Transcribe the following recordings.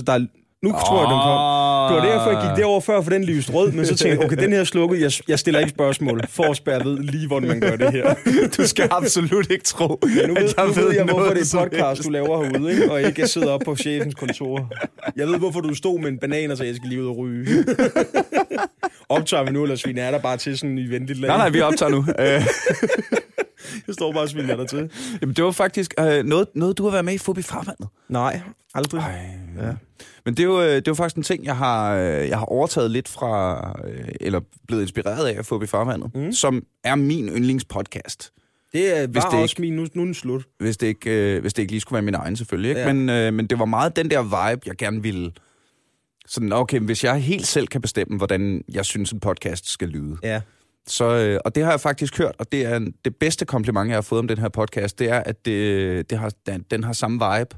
Så der er, nu tror jeg, den kom. Det var derfor, jeg gik derover før, for den lyste rød, men så tænkte jeg, okay, den her er slukket, jeg, jeg stiller ikke spørgsmål. Forsberg ved lige, hvordan man gør det her. Du skal absolut ikke tro, Ja, nu ved, at jeg nu ved jeg, hvorfor det er podcast, du laver herude, ikke? og ikke jeg sidder op på chefens kontor. Jeg ved, hvorfor du stod med en banan og sagde, jeg skal lige ud og ryge. Optager vi nu, eller sviner er der bare til sådan en venligt lag? Nej, nej, vi optager nu. Jeg står bare og sviner dig til. Jamen, det var faktisk øh, noget, noget, du har været med i Fobi Farvandet. Nej, aldrig. Ej, ja. Men det er, jo, øh, det er jo faktisk en ting, jeg har, øh, jeg har overtaget lidt fra, øh, eller blevet inspireret af at Fobi Farvandet, mm. som er min yndlingspodcast. Det er Hvis det også min, nu, nu er den slut. Hvis det ikke, øh, hvis det ikke lige skulle være min egen, selvfølgelig. Ikke? Ja. Men, øh, men det var meget den der vibe, jeg gerne ville... Sådan, okay, hvis jeg helt selv kan bestemme, hvordan jeg synes, en podcast skal lyde. Ja. Så, øh, og det har jeg faktisk hørt, og det er en- det bedste kompliment, jeg har fået om den her podcast, det er, at det, det har, den, den har samme vibe.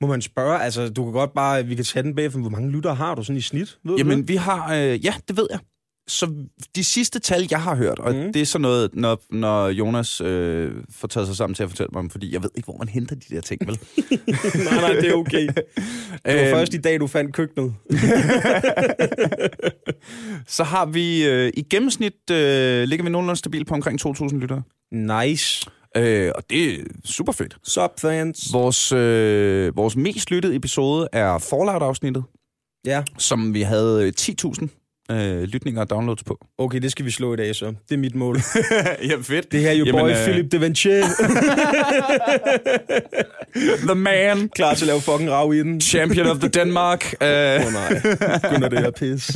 Må man spørge, altså du kan godt bare, vi kan tage den bagefter, hvor mange lyttere har du sådan i snit? Ved du? Jamen, vi har... Øh, ja, det ved jeg. Så de sidste tal, jeg har hørt, og mm. det er sådan noget, når, når Jonas øh, får taget sig sammen til at fortælle mig om, fordi jeg ved ikke, hvor man henter de der ting, vel? nej, nej, det er okay. Det var Øhm, først i dag, du fandt køkkenet. Så har vi øh, i gennemsnit, øh, ligger vi nogenlunde stabilt på omkring 2.000 lyttere. Nice. Øh, og det er super fedt. Sup, fans. Vores, øh, vores mest lyttede episode er Fallout-afsnittet, Ja, som vi havde øh, 10.000 øh, lytninger og downloads på. okay, det skal vi slå i dag så. Det er mit mål. ja, fedt. Det her er jo Jamen, boy øh, Philip de Vincennes. The man, Klar til at lave fucking rav i den. champion of the Denmark. Øh, Åh oh, nej, begynder det her pis.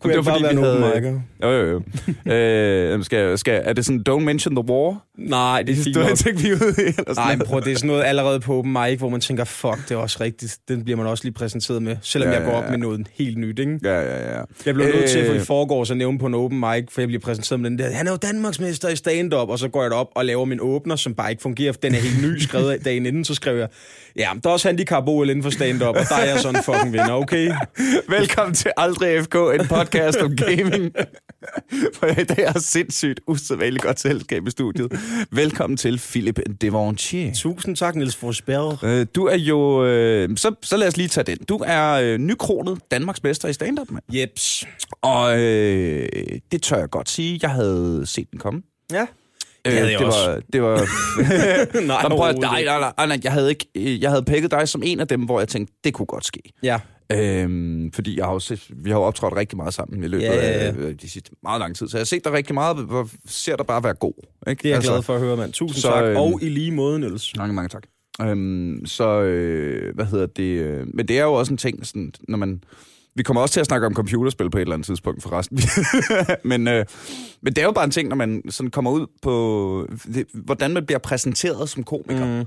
Kunne det jeg var bare fordi, være vi en havde... micer? Jo, jo, jo. øh, skal, skal, er det sådan, don't mention the war? Nej, det er fint nok. vi er ude i. eller Nej, men prøv, det er sådan noget allerede på open mic, hvor man tænker, fuck, det er også rigtigt. Den bliver man også lige præsenteret med, selvom Ja, jeg går ja, op ja. med noget helt nyt, ikke? Ja, ja, ja. Jeg blev nødt til for i Øh, forgårs at nævne på en open mic, for jeg bliver præsenteret med den der, han er jo Danmarksmester i stand-up, og så går jeg derop og laver min åbner, som bare ikke fungerer, den er helt ny, skrevet dagen inden, så skrev jeg, ja, der er også handicap OL inden for stand-up, og der er jeg sådan en fucking vinder, okay? Velkommen til Aldrig FK, en podcast om gaming. For jeg i dag har sindssygt usædvanligt godt selskab i studiet. Velkommen til Philip Devanchier. Tusind tak, Niels Forsberg. Øh, Du er jo... Øh, så, så lad os lige tage den. Du er øh, nykronet Danmarks mester i stand-up, mand. Jeps. Og øh, det tør jeg godt sige. Jeg havde set den komme. Ja. Øh, havde jeg det også. var, det var... Nej, Nå, prøv, nej, nej, nej, nej, jeg havde, ikke, øh, jeg havde pækket dig som en af dem, hvor jeg tænkte, det kunne godt ske. Ja. Øhm, fordi jeg har jo set, vi har jo optrådt rigtig meget sammen i løbet Ja, ja, ja. af øh, de sidste meget lang tid. Så jeg har set dig rigtig meget, hvor ser dig bare være god. Ikke? Det er jeg glad for at høre, mand. Tusind så, tak. øhm, Og i lige måde, Niels. Mange, mange tak. Øhm, så, øh, hvad hedder det? Øh, men det er jo også en ting, sådan, når man... Vi kommer også til at snakke om computerspil på et eller andet tidspunkt, forresten. men, øh, men det er jo bare en ting, når man sådan kommer ud på... Det, hvordan man bliver præsenteret som komiker. Mm.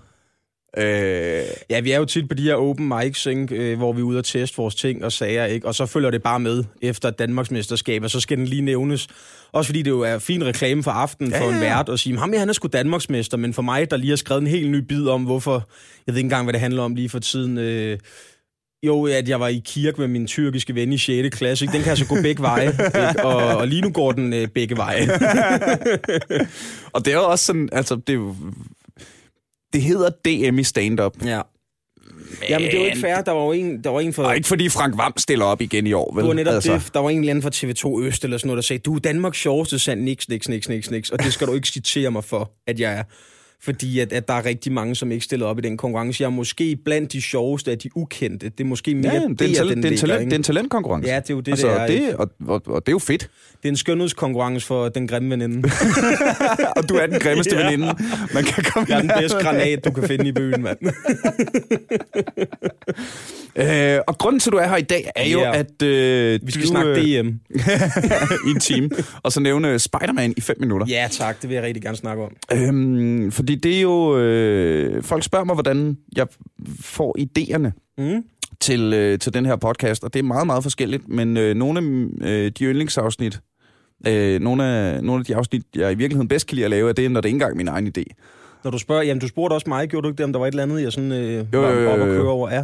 Øh, Ja, vi er jo tit på de her open mics, ikke? Øh, hvor vi er ude og teste vores ting og sager, ikke? og så følger det bare med efter Danmarksmesterskab, og så skal den lige nævnes. Også fordi det jo er fin reklame for aftenen Ja, for en vært at sige, ham her, han er sgu Danmarksmester, men for mig, der lige har skrevet en helt ny bid om, hvorfor, jeg ved ikke engang, hvad det handler om lige for tiden, øh, jo, at jeg var i kirke med min tyrkiske ven i 6. klasse. Ikke? Den kan altså gå begge veje. Ikke? Og, og lige nu går den øh, begge veje. og det er jo også sådan... Altså, det, er jo, det hedder DM i stand-up. ja. Jamen, det er jo ikke fair. Der var jo en, der var en for... Og ikke fordi Frank Vam stiller op igen i år, vel? Det var netop altså. det. Der var en eller anden fra TV2 Øst eller sådan noget, der sagde, du er Danmarks sjoveste sand, niks, niks, niks, niks, niks. Og det skal du ikke citere mig for, at jeg er. Fordi at, at der er rigtig mange, som ikke stiller op i den konkurrence. Jeg er måske blandt de sjoveste af de ukendte. Det er måske mere Ja, det den det, er en ligger, talent, ikke? det er en talentkonkurrence. Ja, det er jo det, altså, det er, og det, og, og, og det er jo fedt. Det er en skønhedskonkurrence for den grimme veninde. og du er den grimmeste Ja. veninde, man kan komme Jeg er den bedste granat, du kan finde i byen, mand. Øh, og grunden til, at du er her i dag, er jo, Ja. at øh, Vi skal du, snakke øh, DM. i en time, og så nævne Spider-Man i fem minutter. Ja, tak. Det vil jeg rigtig gerne snakke om. Øhm, fordi det er jo... Øh, folk spørger mig, hvordan jeg får idéerne Mm. til, øh, til den her podcast, og det er meget, meget forskelligt, men øh, nogle af øh, de yndlingsafsnit, øh, nogle, af, nogle af de afsnit, jeg i virkeligheden bedst kan lide at lave, er det, når det ikke engang er min egen idé. Når du spørger, jamen du spurgte også mig, gjorde du ikke det, om der var et eller andet, jeg sådan øh, Jo, var jo, op og køre over? Ja.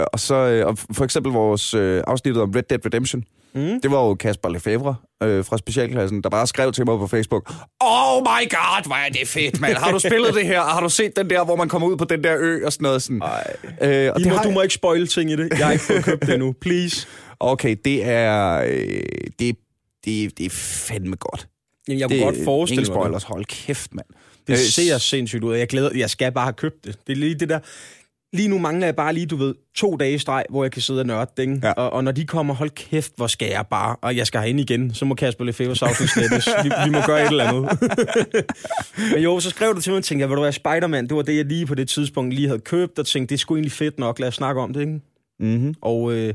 Øh, og så øh, og for eksempel vores øh, afsnit om Red Dead Redemption. Mm. Det var jo Kasper Lefebvre øh, fra specialklassen, der bare skrev til mig på Facebook, Oh my god, hvor er det fedt, mand. Har du spillet det her? Har du set den der, hvor man kommer ud på den der ø og sådan noget? Sådan. Øh, og det må, har... Du må ikke spoil ting i det. Jeg har ikke fået købt det nu. Please. Okay, det er, øh, det, det, det er fandme godt. Jamen, jeg kunne godt forestille mig spoilers. Hold kæft, mand. Det øh, ser sindssygt ud, jeg glæder Jeg skal bare have købt det. Det er lige det der... Lige nu mangler jeg bare lige, du ved, to dage i streg, hvor jeg kan sidde og nørde det, ja. og, og når de kommer, hold kæft, hvor skal jeg bare, og jeg skal ind igen, så må Kasper Lefebvre's afsnit slettes. vi, vi må gøre et eller andet. Men jo, så skrev du til mig og tænkte, jeg, vil du være Spider-Man? Det var det, jeg lige på det tidspunkt lige havde købt, og tænkte, det er sgu egentlig fedt nok, lad os snakke om det, ikke? Mm-hmm. Og øh,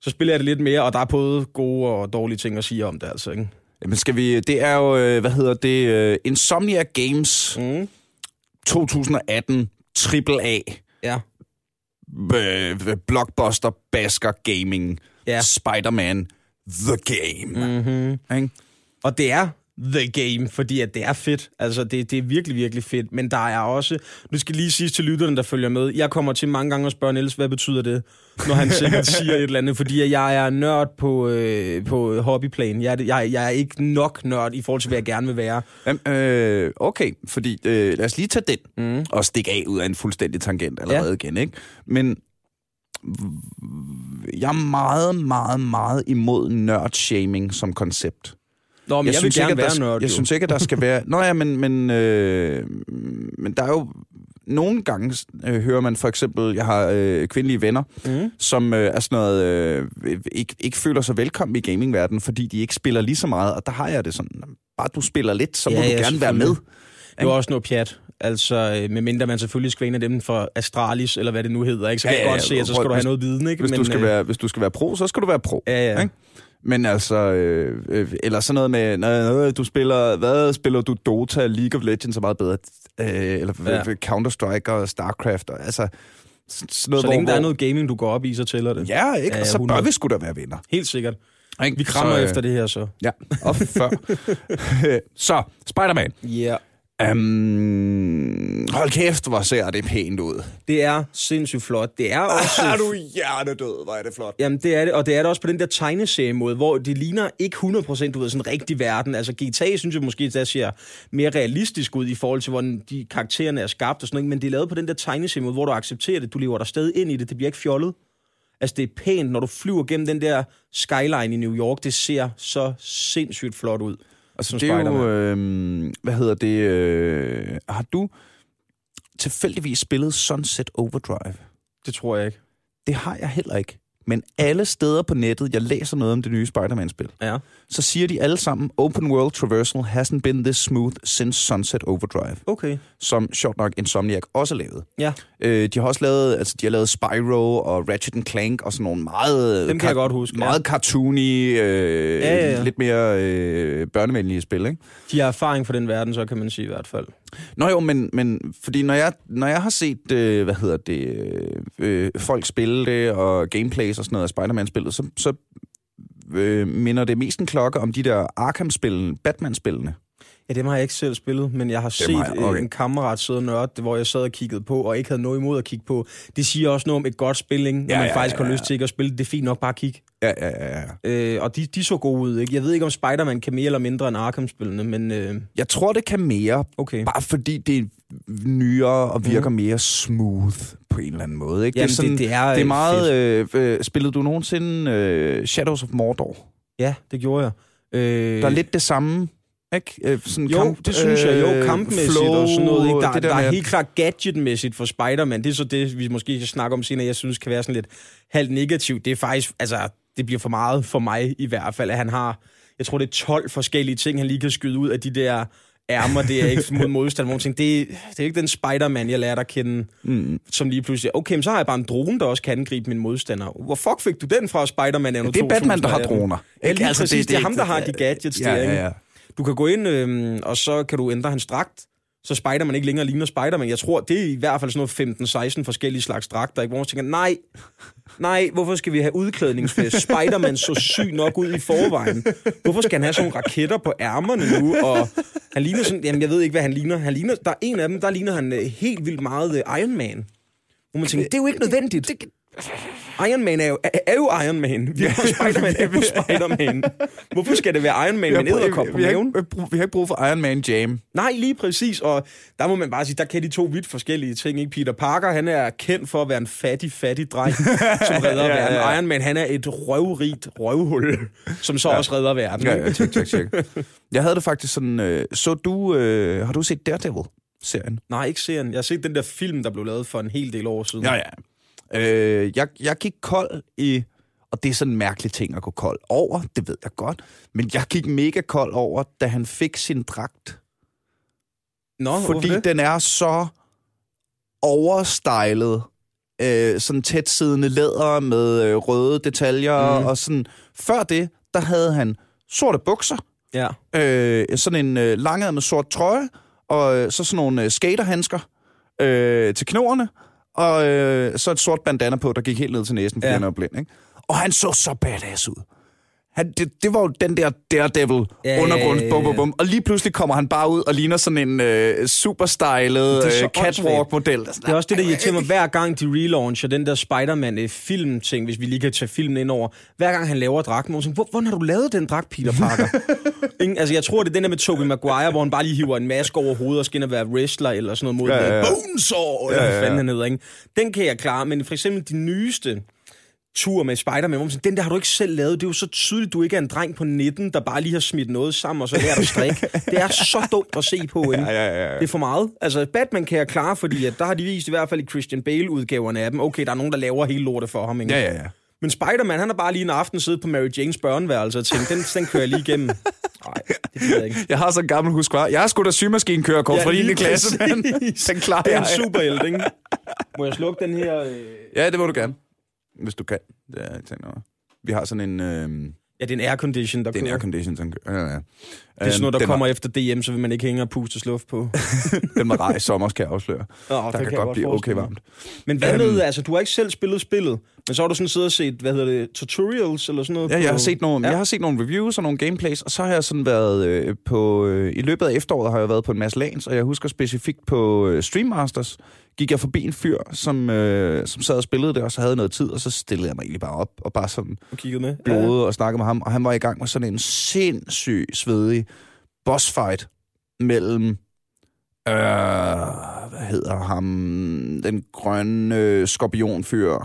så spiller jeg det lidt mere, og der er både gode og dårlige ting at sige om det, altså, ikke? Jamen skal vi, det er jo, øh, hvad hedder det, uh, Insomnia Games mm. 2018 AAA. Ja. B- blockbuster, basker, gaming, ja. Spider-Man, The Game. Mm-hmm. Og det er the game, fordi at det er fedt. Altså, det, det er virkelig, virkelig fedt. Men der er også... Nu skal lige sige til lytterne, der følger med. Jeg kommer til mange gange at spørge Niels, hvad betyder det, når han sikkert siger et eller andet? Fordi jeg er nørd på, øh, på hobbyplan. Jeg, jeg, jeg er ikke nok nørd i forhold til, hvad jeg gerne vil være. Jamen, øh, okay, fordi øh, lad os lige tage den mm. og stikke af ud af en fuldstændig tangent allerede ja. igen, ikke? Men jeg er meget, meget, meget imod nørdshaming som koncept. Nå, men jeg, jeg synes vil gerne ikke, være nørd, Jeg synes ikke, at der skal være... Nå ja, men, men, øh, men der er jo... Nogle gange øh, hører man for eksempel, jeg har øh, kvindelige venner, mm. som øh, er sådan noget, øh, ikke, ikke føler sig velkommen i gamingverdenen, fordi de ikke spiller lige så meget, og der har jeg det sådan, bare du spiller lidt, så ja, må du gerne være med. Det er også noget pjat. Altså, øh, medmindre man selvfølgelig skal være en af dem for Astralis, eller hvad det nu hedder, ikke? så kan ja, jeg godt ja, se, at så skal du have noget viden. Ikke? Hvis, men, du skal øh, være, hvis du skal være pro, så skal du være pro. Ja, ja. Ikke? Men altså, øh, øh, eller sådan noget med, når du spiller, hvad spiller du Dota, League of Legends er meget bedre, øh, eller ja. Counter-Strike og StarCraft, og, altså... Sådan noget, så længe hvor, der er noget gaming, du går op i, så tæller det. Ja, ikke? Ja, og så 100. bør vi sgu da være venner. Helt sikkert. Ikke? Vi krammer så, øh, efter det her, så. Ja, og før. så, Spider-Man. Ja. Yeah. Um, hold kæft, hvor ser det pænt ud. Det er sindssygt flot. Det er også... Er du hjernedød, hvor er det flot. Jamen, det er det, og det er det også på den der tegneserie-måde, hvor det ligner ikke 100% du ved, sådan rigtig verden. Altså, GTA synes jeg måske, der ser mere realistisk ud i forhold til, hvordan de karaktererne er skabt og sådan noget, men det er lavet på den der tegneserie-måde, hvor du accepterer det, du lever der stadig ind i det, det bliver ikke fjollet. Altså, det er pænt, når du flyver gennem den der skyline i New York, det ser så sindssygt flot ud. Altså, det er jo, øh, hvad hedder det, øh, har du tilfældigvis spillet Sunset Overdrive? Det tror jeg ikke. Det har jeg heller ikke. Men alle steder på nettet, jeg læser noget om det nye Spider-Man-spil, ja. Så siger de alle sammen, Open World Traversal hasn't been this smooth since Sunset Overdrive. Okay. Som sjovt nok Insomniac også lavede. Ja. Øh, de har også lavet, altså de har lavet Spyro og Ratchet Clank og sådan nogle meget... Dem kan jeg godt huske. Meget ja. cartoony, øh, ja, ja, ja. lidt mere øh, børnevenlige spil, ikke? De har erfaring for den verden, så kan man sige i hvert fald. Nå jo, men, men fordi når jeg, når jeg har set, øh, hvad hedder det, øh, folk spille det, og gameplays og sådan noget af Spider-Man-spillet, så, så øh, minder det mest en klokke om de der Arkham-spillene, Batman-spillene. Ja, dem har jeg ikke selv spillet, men jeg har set jeg. Okay. en kammerat sidde og nørde, hvor jeg sad og kiggede på, og ikke havde noget imod at kigge på. Det siger også noget om et godt spil, ikke? når ja, man ja, faktisk ja, ja. har lyst til ikke at spille. Det er fint nok bare at kigge. Ja, ja, ja. ja. Øh, og de, de så gode ud, ikke? Jeg ved ikke, om Spider-Man kan mere eller mindre end Arkham-spillene, men... Øh... Jeg tror, det kan mere, okay. bare fordi det er nyere og virker mm. mere smooth på en eller anden måde. Ikke? Jamen, det, er sådan, det, det, er, det er meget... Øh, øh, spillede du nogensinde øh, Shadows of Mordor? Ja, det gjorde jeg. Øh... Der er lidt det samme ikke? Øh, sådan jo, kamp, det synes jeg. Jo, øh, kampmæssigt flow, og sådan noget. Ikke? Der, det der, der er helt klart gadgetmæssigt for Spider-Man. Det er så det, vi måske skal snakke om senere, jeg synes kan være sådan lidt halvt negativt. Det er faktisk, altså, det bliver for meget for mig i hvert fald, at han har, jeg tror det er 12 forskellige ting, han lige kan skyde ud af de der ærmer, det er ikke mod modstand, hvor tænker, det, det er ikke den Spider-Man, jeg lærte at kende, mm. som lige pludselig, okay, men så har jeg bare en drone, der også kan angribe min modstander. Hvor fuck fik du den fra Spider-Man? Ja, det er Batman, der har droner. Ja, lige altså, præcis, det, det, det, er ham, der har de gadgets ja, der, ja, ja. Du kan gå ind, øh, og så kan du ændre hans dragt, så spider man ikke længere ligner Spider-Man. Jeg tror, det er i hvert fald sådan noget 15-16 forskellige slags dragter, ikke? hvor man tænker, nej, nej, hvorfor skal vi have udklædningsfest? Spider-Man så syg nok ud i forvejen. Hvorfor skal han have sådan nogle raketter på ærmerne nu? Og han ligner sådan, jamen jeg ved ikke, hvad han ligner. Han ligner der er en af dem, der ligner han øh, helt vildt meget uh, Iron Man. Hvor man tænker, det er jo ikke nødvendigt. Det, Iron Man er jo, er, er jo Iron Man. Vi har Spider-Man er jo Spider-Man. Hvorfor skal det være Iron Man med en æderkop på vi, har maven? ikke, brug- vi har ikke brug for Iron Man Jam. Nej, lige præcis. Og der må man bare sige, der kan de to vidt forskellige ting. Ikke? Peter Parker, han er kendt for at være en fattig, fattig dreng, som redder Ja, ja, verden. ja. Iron Man, han er et røvrigt røvhul, som så også redder verden. Ja, ja, tjek, tjek, tjek. Jeg havde det faktisk sådan... Øh, så du... Øh, har du set Daredevil-serien? Nej, ikke serien. Jeg har set den der film, der blev lavet for en hel del år siden. Ja, ja. Øh, jeg, jeg gik kold i... Og det er sådan en mærkelig ting at gå kold over, det ved jeg godt. Men jeg gik mega kold over, da han fik sin dragt. Nå, fordi det? den er så overstylet. Øh, sådan tæt siddende læder med øh, røde detaljer. Mm. Og sådan. Før det, der havde han sorte bukser. Ja. Øh, sådan en øh, langærmet sort trøje. Og øh, så sådan nogle øh, skaterhandsker øh, til knoerne. Og øh, så et sort bandana på, der gik helt ned til næsen, fordi Ja. han var blind. Ikke? Og han så så badass ud. Han, det, det var jo den der Daredevil Ja, ja, undergrunds ja, ja, bum, ja. bum, bum. Og lige pludselig kommer han bare ud og ligner sådan en øh, superstylet er øh, catwalk-model. Det er også det, der irriterer mig, hver gang de relauncher den der Spider-Man-film-ting, hvis vi lige kan tage filmen ind over. Hver gang han laver dragten, hvor, hvor, hvordan har du lavet den dragt, Peter Parker? Ingen, altså, jeg tror, det er den der med Tobey Maguire, hvor han bare lige hiver en maske over hovedet og skal ind og være wrestler eller sådan noget mod Ja, ja, ja, ja. ja. Bonesaw, eller Ja, hvad ja, ja. fanden han hedder, ikke? Den kan jeg klare, men for eksempel de nyeste tur med Spider-Man, hvor man siger, den der har du ikke selv lavet. Det er jo så tydeligt, du ikke er en dreng på 19, der bare lige har smidt noget sammen, og så lærer du strikke. Det er så dumt at se på? Ja, ja, ja, ja. Det er for meget. Altså, Batman kan jeg klare, fordi at der har de vist i hvert fald i Christian Bale-udgaverne af dem, okay, der er nogen, der laver hele lortet for ham, ikke? Ja, ja, ja. Men Spider-Man, han har bare lige en aften siddet på Mary Janes børneværelse og tænkt, den, den kører jeg lige igennem. Nej, det gider jeg ikke. Jeg har så en gammel huskvar. Jeg har sgu da sygemaskinekørekort Ja, fra lige 9. klasse. men. Den klarer Det er en jeg. superhelt, ikke? Må jeg slukke den her... Øh... Ja, det må du gerne. Hvis du kan. Det er, jeg tænker over. Vi har sådan en... Øh, Ja, det er en aircondition, der det er en kører. aircondition, den kører. Ja, ja. Det er sådan noget, der den kommer Var, efter DM, så vil man ikke hænge og puste sluft på. den var i sommer, skal jeg afsløre. Nå, der det kan, jeg godt blive okay varmt. Men hvad med, altså, du har ikke selv spillet spillet, men så har du sådan siddet og set, hvad hedder det, tutorials eller sådan noget? Ja, på... jeg har, set nogle, Ja. jeg har set nogle reviews og nogle gameplays, og så har jeg sådan været øh, på... Øh, I løbet af efteråret har jeg været på en masse lanes, og jeg husker specifikt på øh, Stream Masters, gik jeg forbi en fyr, som, øh, som sad og spillede det, og så havde noget tid, og så stillede jeg mig egentlig bare op, og bare sådan Og kigget med. blodede og snakkede med ham, og han var i gang med sådan en sindssyg, svedig boss fight mellem... Øh, hvad hedder ham? Den grønne øh, skorpionfyr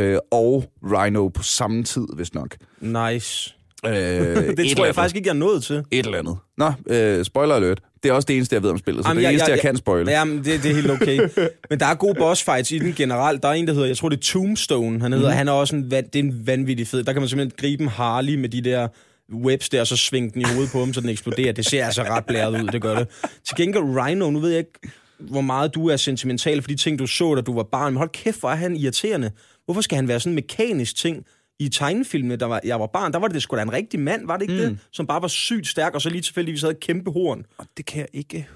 øh, og Rhino på samme tid, hvis nok. Nice. Øh, Det tror jeg faktisk ikke, jeg er nået til. Et eller andet. Nå, øh, spoiler alert. Det er også det eneste, jeg ved om spillet, så Jamen, det er jeg- det eneste, jeg- jeg, kan spoile. Jamen, det, det er helt okay. Men der er gode boss fights i den generelt. Der er en, der hedder, jeg tror det er Tombstone, han hedder. Mm. Han er også en, det er en vanvittig fed. Der kan man simpelthen gribe en Harley med de der webs der, og så svinge den i hovedet på ham, så den eksploderer. Det ser altså ret blæret ud, det gør det. Til gengæld Rhino, nu ved jeg ikke, hvor meget du er sentimental for de ting, du så, da du var barn. Men hold kæft, hvor er han irriterende. Hvorfor skal han være sådan en mekanisk ting? I tegnefilmene, der var, jeg var barn, der var det sgu da en rigtig mand, var det ikke mm. det? Som bare var sygt stærk, og så lige tilfældigvis havde et kæmpe horn. Og det kan jeg ikke...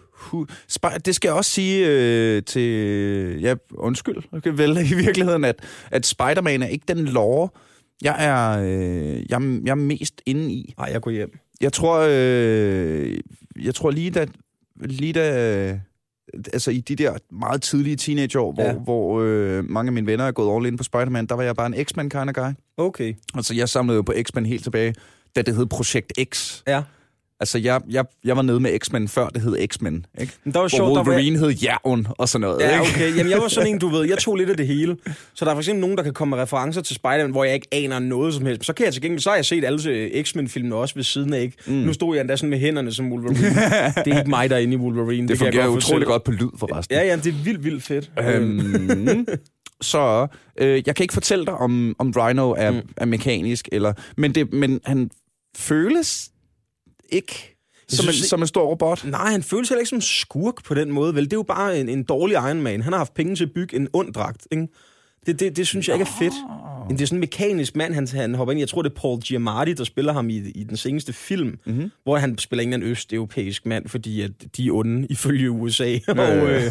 Sp- det skal jeg også sige øh, til... Ja, undskyld, okay, vel, i virkeligheden, at, at Spider-Man er ikke den lore, jeg er, øh, jeg, jeg er mest inde i. Nej, jeg går hjem. Jeg tror, øh, jeg tror lige da, lige da, altså i de der meget tidlige teenageår, hvor, Ja. hvor øh, mange af mine venner er gået all in på Spider-Man, der var jeg bare en X-Men kind of guy. Okay. Altså jeg samlede jo på X-Men helt tilbage, da det hed Projekt X. Ja. Altså jeg, jeg, jeg var nede med X-Men før det hed X-Men, ikke? Men der var Hvor sjovt, der var... Wolverine hed Jævn og sådan noget, Ja, ikke? okay. Jamen, jeg var sådan en, du ved, jeg tog lidt af det hele. Så der er for eksempel nogen, der kan komme med referencer til Spider-Man, hvor jeg ikke aner noget som helst. Så kan jeg til gengæld, så har jeg set alle øh, X-Men-filmene også ved siden af, ikke? Mm. Nu stod jeg endda sådan med hænderne som Wolverine. det er ikke mig, der er inde i Wolverine. Det jeg fungerer godt utroligt fortælle. godt på lyd forresten. Ja, ja, det er vildt, vildt fedt. Øhm, så øh, jeg kan ikke fortælle dig, om, om Rhino er, mm. er mekanisk, eller, men, det, men han føles ikke som, en, synes, som en stor robot. Nej, han føles heller ikke som en skurk på den måde, vel? Det er jo bare en, en dårlig Iron Man. Han har haft penge til at bygge en ond dragt, ikke? Det, det, det synes jeg ikke er fedt. Men det er sådan en mekanisk mand, han, han hopper ind i. Jeg tror, det er Paul Giamatti, der spiller ham i, i den seneste film, mm-hmm. hvor han spiller en østeuropæisk mand, fordi at de er onde ifølge USA. og, øh,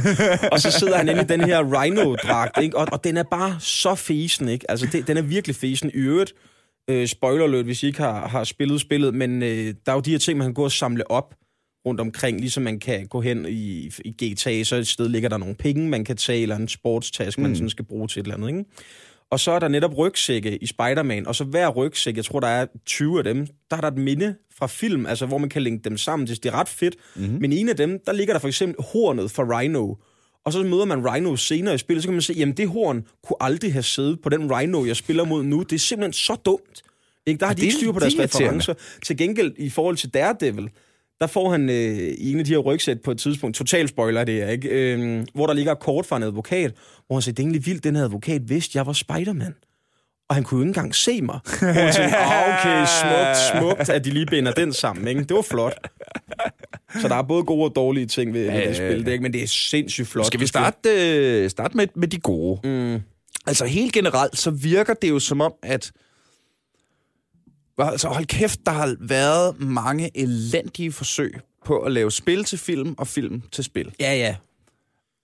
og så sidder han inde i den her Rhino-dragt, ikke? Og, og den er bare så fesen, ikke? Altså, det, den er virkelig fesen. I øvrigt, øh, spoiler alert, hvis I ikke har, har spillet spillet, men øh, der er jo de her ting, man kan gå og samle op rundt omkring, ligesom man kan gå hen i, i GTA, så et sted ligger der nogle penge, man kan tage, eller en sportstask, mm. man sådan skal bruge til et eller andet, ikke? Og så er der netop rygsække i Spider-Man, og så hver rygsæk, jeg tror, der er 20 af dem, der er der et minde fra film, altså hvor man kan linke dem sammen. Det er ret fedt. Mm-hmm. Men en af dem, der ligger der for eksempel hornet for Rhino. Og så møder man Rhino senere i spillet, så kan man se, jamen det horn kunne aldrig have siddet på den Rhino, jeg spiller mod nu. Det er simpelthen så dumt. Ikke? Der har de ikke styr på deres referencer. Til gengæld, i forhold til Daredevil, der får han øh, i en af de her rygsæt på et tidspunkt, total spoiler det er, ikke? Øh, hvor der ligger kort fra en advokat, hvor han siger, det er egentlig vildt, den her advokat vidste, jeg var Spider-Man. Og han kunne jo ikke engang se mig. Hvor jeg tænkte, ah, okay, smukt, smukt, at de lige binder den sammen. Ikke? Det var flot. Så der er både gode og dårlige ting ved, ved det spil, det, ikke? men det er sindssygt flot. Skal vi starte, øh, starte med, med de gode? Mm. Altså helt generelt, så virker det jo som om, at Altså hold kæft, der har været mange elendige forsøg på at lave spil til film og film til spil. Ja, ja.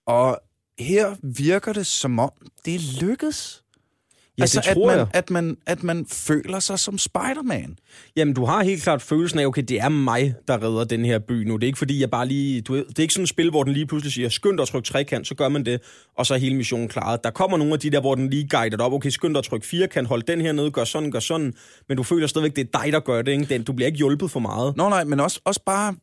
Og her virker det som om, det lykkedes. Ja, altså, det tror at man, jeg. At man, at man føler sig som Spider-Man. Jamen, du har helt klart følelsen af, okay, det er mig, der redder den her by nu. Det er ikke fordi, jeg bare lige... Du det er ikke sådan et spil, hvor den lige pludselig siger, skynd dig at trykke trekant, så gør man det, og så er hele missionen klaret. Der kommer nogle af de der, hvor den lige guider dig op, okay, skynd dig at trykke firkant, hold den her nede, gør sådan, gør sådan, men du føler stadigvæk, det er dig, der gør det, ikke? Den, du bliver ikke hjulpet for meget. Nå nej, men også, også bare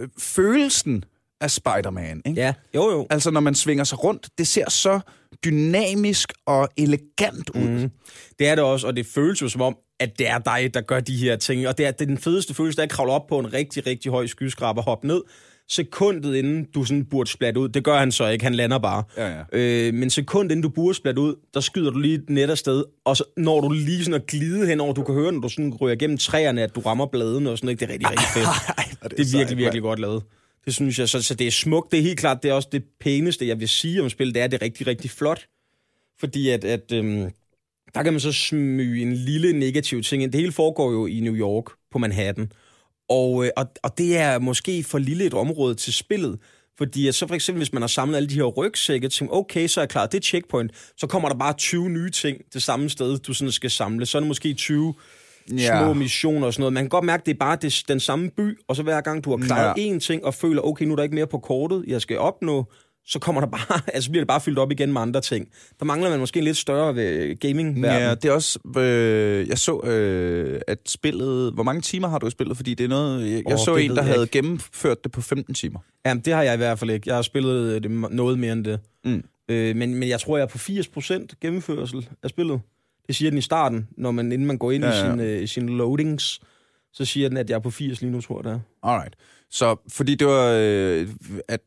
øh, følelsen af Spider-Man. Ikke? Ja, jo jo. Altså, når man svinger sig rundt, det ser så dynamisk og elegant ud. Mm. Det er det også, og det føles jo som om, at det er dig, der gør de her ting. Og det er, det er den fedeste følelse, der er at kravle op på en rigtig, rigtig høj skyskraber, hoppe ned, sekundet inden du sådan burde splatte ud. Det gør han så ikke, han lander bare. Ja, ja. Øh, men sekundet inden du burde splatte ud, der skyder du lige net afsted, og så når du lige sådan at glide henover, du kan høre, når du sådan ryger gennem træerne, at du rammer bladene og sådan noget. Det er rigtig, rigtig fedt. Ej, hvor er det det er sejt, virkelig, virkelig godt lavet. Det synes jeg. Så, så det er smukt. Det er helt klart, det er også det pæneste, jeg vil sige om spillet. Det er, det er rigtig, rigtig flot. Fordi at, at øhm, der kan man så smyge en lille negativ ting ind. Det hele foregår jo i New York, på Manhattan. Og, øh, og, og det er måske for lille et område til spillet. Fordi at så for eksempel, hvis man har samlet alle de her rygsække, tænker, okay, så er jeg klar, det er checkpoint. Så kommer der bare 20 nye ting det samme sted, du sådan skal samle. Så er det måske 20 Ja. små missioner og sådan noget. Man kan godt mærke, at det er bare det, den samme by, og så hver gang du har klaret Ja. én ting og føler, okay, nu er der ikke mere på kortet, jeg skal opnå, så kommer der bare, altså bliver det bare fyldt op igen med andre ting. Der mangler man måske en lidt større øh, gaming Ja, det er også... Øh, jeg så, øh, at spillet... Hvor mange timer har du i spillet? Fordi det er noget... Jeg, jeg Åh, så en, der jeg havde ikke. gennemført det på 15 timer. Jamen, det har jeg i hvert fald ikke. Jeg har spillet øh, det noget mere end det. Mm. Øh, men, men jeg tror, jeg er på 80% gennemførsel af spillet. Det siger den i starten, når man, inden man går ind Ja, ja, ja. i sine, øh, sine loadings, så siger den, at jeg er på 80 lige nu, tror jeg, det er. Alright. Så fordi det var... Øh, at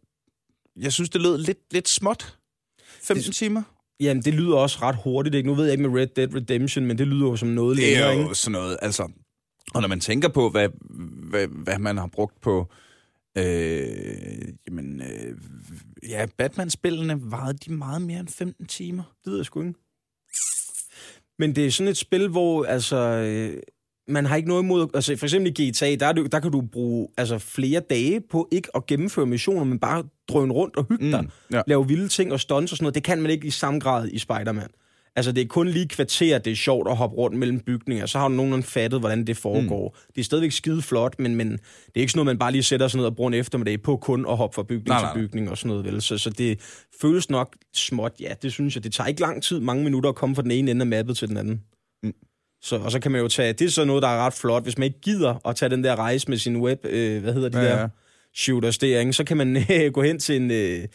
jeg synes, det lød lidt, lidt småt. 15 Det- timer? Jamen, det lyder også ret hurtigt. Ikke? Nu ved jeg ikke med Red Dead Redemption, men det lyder jo som noget Det længere, er ikke? jo sådan noget, altså... Og når man tænker på, hvad, hvad, hvad man har brugt på... Øh, jamen, øh, ja, Batman-spillene varede de meget mere end 15 timer. Det ved jeg sgu ikke. Men det er sådan et spil, hvor altså, øh, man har ikke noget imod... Altså for eksempel i GTA, der, er det, der kan du bruge altså, flere dage på ikke at gennemføre missioner, men bare drøne rundt og hygge dig. Mm, ja. Lave vilde ting og stunts og sådan noget. Det kan man ikke i samme grad i Spider-Man. Altså, det er kun lige kvarter, det er sjovt at hoppe rundt mellem bygninger. Så har du nogenlunde fattet, hvordan det foregår. Mm. Det er stadigvæk skide flot, men, men det er ikke sådan noget, man bare lige sætter sig ned og bruger en eftermiddag på kun at hoppe fra bygning Nej, til nej, bygning og sådan noget. Vel? Så, så det føles nok småt, ja, det synes jeg. Det tager ikke lang tid, mange minutter at komme fra den ene ende af mappet til den anden. Mm. Så, og så kan man jo tage, det er så noget, der er ret flot, hvis man ikke gider at tage den der rejse med sin web, øh, hvad hedder de Ja, ja, ja. der shooters der, ikke? så kan man øh, gå hen til en øh,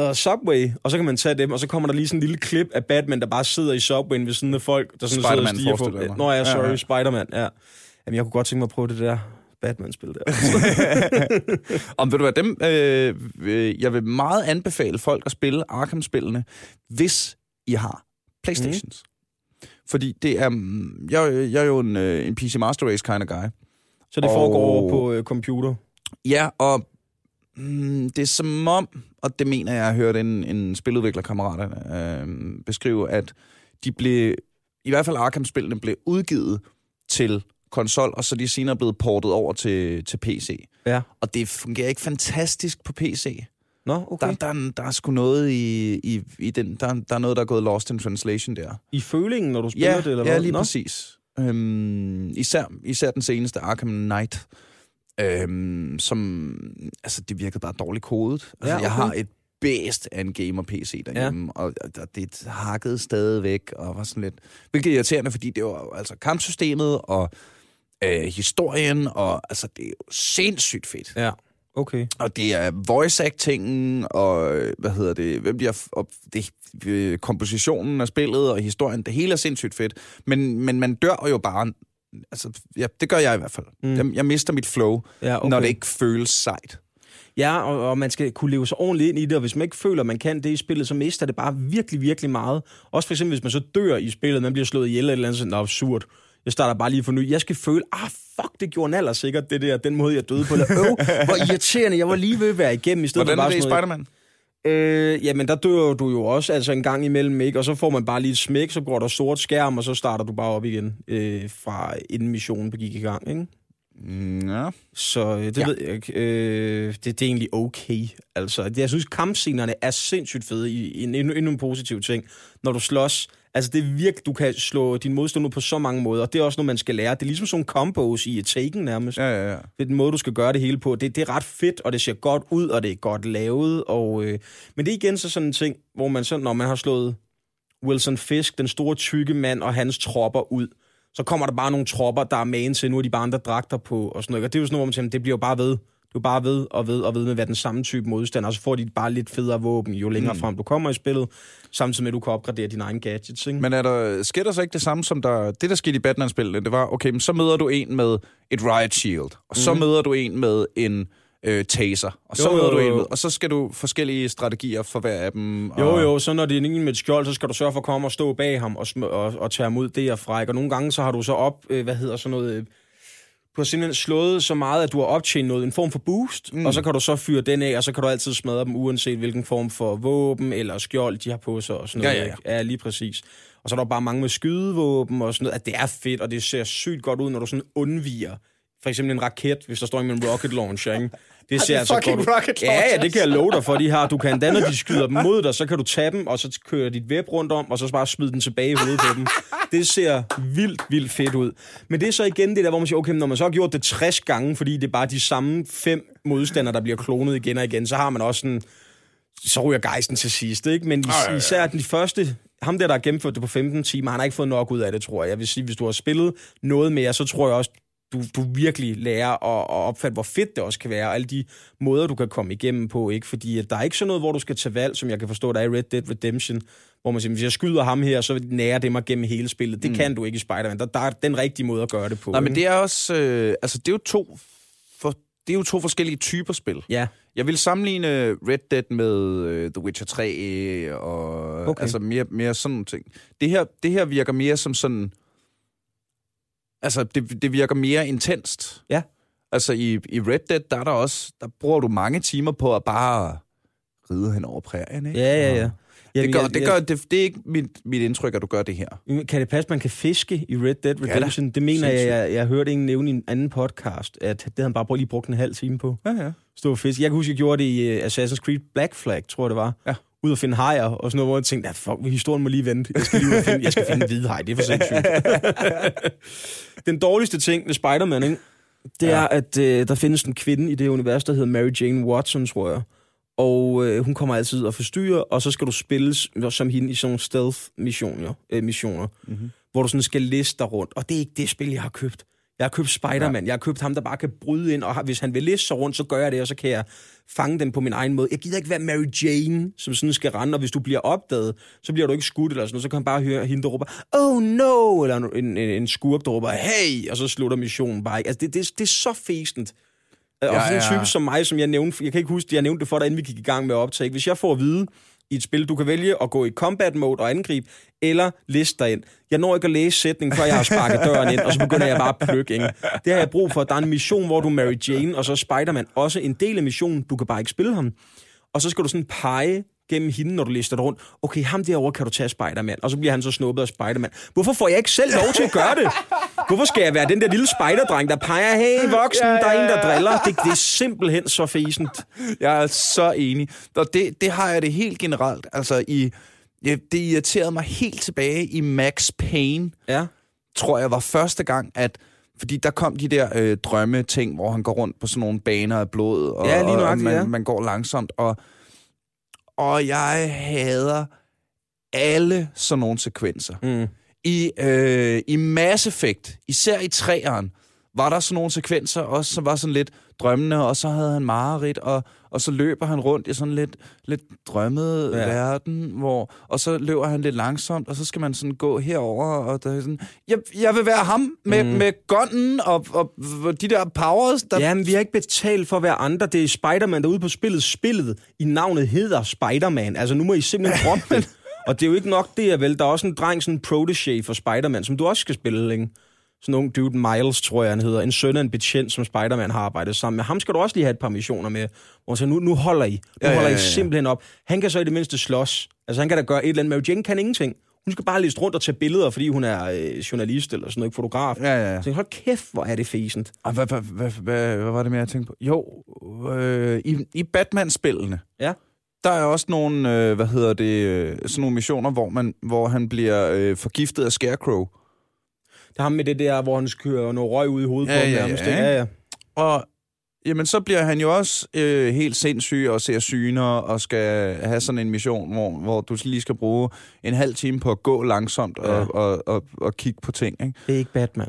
uh, Subway, og så kan man tage dem, og så kommer der lige sådan en lille klip af Batman, der bare sidder i Subwayen ved sådan af folk, der sådan sidder og Spider-Man stiger på. mig. Nå ja, sorry, Ja, ja. Spider-Man, ja. Jamen, jeg kunne godt tænke mig at prøve det der Batman-spil der. Om ved du hvad, dem, øh, øh, jeg vil meget anbefale folk at spille Arkham-spillene, hvis I har Playstations. Mm. Fordi det er, mm, jeg, jeg er jo en, øh, en PC Master Race kind of guy. Så det foregår Og- over på øh, computer. Ja, og mm, det er som om, og det mener jeg, jeg har hørt en, en spiludviklerkammerat øh, beskrive, at de blev, i hvert fald Arkham-spillene blev udgivet til konsol, og så de senere blevet portet over til, til PC. Ja. Og det fungerer ikke fantastisk på PC. Nå, okay. Der, der, er- der er sgu noget i, i, i den, der, der er noget, der er gået lost in translation der. I følingen, når du spiller Ja, det, eller ja hvad? lige Nå. præcis. Øhm, især, især den seneste Arkham Knight, øhm, som, altså det virkede bare dårligt kodet. Altså, Ja, jeg okay. har et bedst af en gamer-PC derhjemme, ja. og, og det hakkede stadigvæk, og var sådan lidt... Hvilket er irriterende, fordi det var altså kampsystemet, og øh, historien, og altså, det er jo sindssygt fedt. Ja. Okay. Og det er voice actingen, og hvad hedder det, hvem de har, og det, øh, kompositionen af spillet og historien, det hele er sindssygt fedt. Men, men man dør jo bare, altså, ja, det gør jeg i hvert fald. Mm. Jeg, jeg mister mit flow, Ja, okay. når det ikke føles sejt. Ja, og, og man skal kunne leve sig ordentligt ind i det, og hvis man ikke føler, at man kan det i spillet, så mister det bare virkelig, virkelig meget. Også for eksempel, hvis man så dør i spillet, man bliver slået ihjel eller et eller andet sådan absurd. Jeg starter bare lige for ny. Jeg skal føle, ah fuck, det gjorde en alder sikkert, det der, den måde, jeg døde på. Eller, øv, hvor irriterende, jeg var lige ved at være igennem, i stedet Hvordan for er bare det i sådan noget- Spider-Man? Øh, jamen, der dør du jo også altså en gang imellem, ikke? Og så får man bare lige et smæk, så går der sort skærm, og så starter du bare op igen øh, fra inden missionen begik i gang, ikke? Mm, ja. Så øh, det Ja. ved jeg ikke. Øh, det, det er egentlig okay. Altså, jeg synes, kampscenerne er sindssygt fede i, i en, endnu, endnu en positiv ting. Når du slås, altså det er virkelig, du kan slå din modstander på så mange måder. Det er også noget, man skal lære. Det er ligesom sådan combos i Taken nærmest. Ja, ja, ja. Det er den måde, du skal gøre det hele på. Det, det er ret fedt, og det ser godt ud, og det er godt lavet. Og, øh, men det er igen så sådan en ting, hvor man så, når man har slået Wilson Fisk, den store tykke mand, og hans tropper ud, så kommer der bare nogle tropper, der er magen til, nu er de bare andre dragter på, og sådan noget. Og det er jo sådan noget, hvor man tænker, det bliver jo bare ved. Det er bare ved og ved og ved med at være den samme type modstander, og så får de bare lidt federe våben, jo længere mm. frem du kommer i spillet, samtidig med, at du kan opgradere dine egne gadgets. Ikke? Men er der, sker der så ikke det samme som der... Det, der skete i Batman-spillene, det var, okay, men så møder du en med et riot shield, og så møder du en med en øh, taser, og så Jo, jo, møder du en med... Og så skal du forskellige strategier for hver af dem. Og, Jo, jo, så når det er en med et skjold, så skal du sørge for at komme og stå bag ham og, og, og tage ham ud derfra. Ikke? Og nogle gange så har du så op, øh, hvad hedder sådan noget... Øh, du har simpelthen slået så meget, at du har optjent noget, en form for boost, mm. og så kan du så fyre den af, og så kan du altid smadre dem, uanset hvilken form for våben eller skjold, de har på sig og sådan noget. Ja, ja, ja. ja lige præcis. Og så er der bare mange med skydevåben og sådan noget, at det er fedt, og det ser sygt godt ud, når du sådan undviger for eksempel en raket, hvis der står med en rocket launcher, ikke? Det ser altså fucking godt rocket Ja, ja, det kan jeg love dig for, de har. Du kan endda, når de skyder dem mod dig, så kan du tage dem, og så køre dit web rundt om, og så bare smide den tilbage i hovedet på dem. Det ser vildt, vildt fedt ud. Men det er så igen det der, hvor man siger, okay, når man så har gjort det 60 gange, fordi det er bare de samme fem modstandere, der bliver klonet igen og igen, så har man også sådan, så ryger gejsten til sidst, ikke? Men is- især de første, ham der, der har gennemført det på 15 timer, han har ikke fået nok ud af det, tror jeg. Jeg vil sige, hvis du har spillet noget mere, så tror jeg også, du, du virkelig lærer at, at opfatte, hvor fedt det også kan være, og alle de måder, du kan komme igennem på, ikke? Fordi at der er ikke sådan noget, hvor du skal tage valg, som jeg kan forstå, der er i Red Dead Redemption, hvor man siger, hvis jeg skyder ham her, så nærer det mig gennem hele spillet. Det mm. kan du ikke i Spider-Man. Der, der er den rigtige måde at gøre det på. Nej, men ikke? det er også... Øh, altså, det er jo to... For, det er jo to forskellige typer spil. Ja, Jeg vil sammenligne Red Dead med uh, The Witcher 3 og okay. altså mere, mere sådan nogle ting. Det her, det her virker mere som sådan... Altså, det, det virker mere intenst. Ja. Altså, i, i Red Dead, der er der også... Der bruger du mange timer på at bare ride hen over prærien, ikke? ja, ja. ja. Jamen, Det, gør, jeg- det, gør, det, det er ikke mit, mit indtryk, at du gør det her. jeg- Kan det passe, at man kan fiske i Red Dead da. Redemption? det mener jeg, Sindssygt. jeg, jeg hørte en nævne i en anden podcast, at det havde han bare lige brugt en halv time på. Ja, ja. Stå og fiske. Jeg kan huske, jeg gjorde det i uh, Assassin's Creed Black Flag, tror jeg det var. Ja. Ud at finde hajer og sådan noget, hvor jeg tænkte, at fuck, historien må lige vente. Jeg skal lige ud og finde, jeg skal finde en hvid haj, det er for sindssygt. Den dårligste ting ved Spider-Man, ikke? det Ja. er, at øh, der findes en kvinde i det univers, der hedder Mary Jane Watson, tror jeg. Og øh, hun kommer altid og forstyrrer, og så skal du spilles som hende i sådan nogle stealth-missioner, øh, missioner, mm-hmm. hvor du sådan skal liste dig rundt. Og det er ikke det spil, jeg har købt. Jeg har købt Spider-Man. Jeg har købt ham, der bare kan bryde ind, og hvis han vil liste sig rundt, så gør jeg det, og så kan jeg fange dem på min egen måde. Jeg gider ikke være Mary Jane, som sådan skal rende, og hvis du bliver opdaget, så bliver du ikke skudt eller sådan noget, så kan han bare høre hende, der råber, oh no, eller en, en, en skurk, der råber, hey, og så slutter missionen bare ikke. Altså, det, det, det er så fæsent. Og Ja, for en ja. type som mig, som jeg nævnte, jeg kan ikke huske, jeg nævnte det for dig, inden vi gik i gang med at optage. Hvis jeg får at vide i et spil, du kan vælge at gå i combat mode og angribe, eller liste dig ind. Jeg når ikke at læse sætningen, før jeg har sparket døren ind, og så begynder jeg bare at plukke. Ikke? Det har jeg brug for. Der er en mission, hvor du er Mary Jane, og så Spider-Man også en del af missionen. Du kan bare ikke spille ham. Og så skal du sådan pege gennem hende, når du lister rundt. Okay, ham derovre kan du tage Spider-Man. Og så bliver han så snuppet af Spider-Man. Hvorfor får jeg ikke selv lov til at gøre det? Hvorfor skal jeg være den der lille spider-dreng, der peger, hey voksen, der er en, der driller? Det, det er simpelthen så fæsent. Jeg er så enig. Og det, det har jeg det helt generelt. Altså, i, ja, det irriterede mig helt tilbage i Max Payne, Ja. tror jeg var første gang, at fordi der kom de der øh, drømme-ting, hvor han går rundt på sådan nogle baner af blod, og, Ja, lige og nøjagtigt, man, ja. man går langsomt, og, og jeg hader alle sådan nogle sekvenser. Mm. I, øh, I Mass Effect, især i træeren, var der sådan nogle sekvenser også, som var sådan lidt drømmende, og så havde han mareridt, og, og så løber han rundt i sådan lidt, lidt drømmet ja. Verden, hvor, og så løber han lidt langsomt, og så skal man sådan gå herover og der er sådan, jeg, jeg vil være ham med, mm. med gunnen og, og, og de der powers, der... Jamen, vi har ikke betalt for at være andre. Det er Spider-Man derude på spillet. Spillet i navnet hedder Spider-Man. Altså, nu må I simpelthen droppe det. Og det er jo ikke nok det, er vel. Der er også en dreng, sådan en protege for Spider-Man, som du også skal spille, ikke? Sådan en ung dude, Miles, tror jeg, han hedder. En søn af en betjent, som Spider-Man har arbejdet sammen med. Ham skal du også lige have et par missioner med. Hvor han siger, nu, nu holder I. Nu Ja, ja, ja, holder ja, I ja. simpelthen op. Han kan så i det mindste slås. Altså, han kan da gøre et eller andet. Mary Jane kan ingenting. Hun skal bare liste rundt og tage billeder, fordi hun er øh, journalist eller sådan noget, ikke fotograf. Ja, ja, ja. Så hold kæft, hvor er det fæsent. Hvad, hvad, hvad, hvad, hvad var det mere, jeg tænkte på? Jo, øh, i, i Batman-spillene, Ja. der er også nogle, øh, hvad hedder det, øh, sådan nogle missioner, hvor, man, hvor han bliver øh, forgiftet af Scarecrow. Det er ham med det der, hvor han kører noget røg ud i hovedet Ja, på ham ja, nærmest. ja, ja, ja. Og jamen, så bliver han jo også øh, helt sindssyg og ser syner og skal have sådan en mission, hvor, hvor du lige skal bruge en halv time på at gå langsomt og, Ja. og, og, og kigge på ting. Ikke? Det er ikke Batman.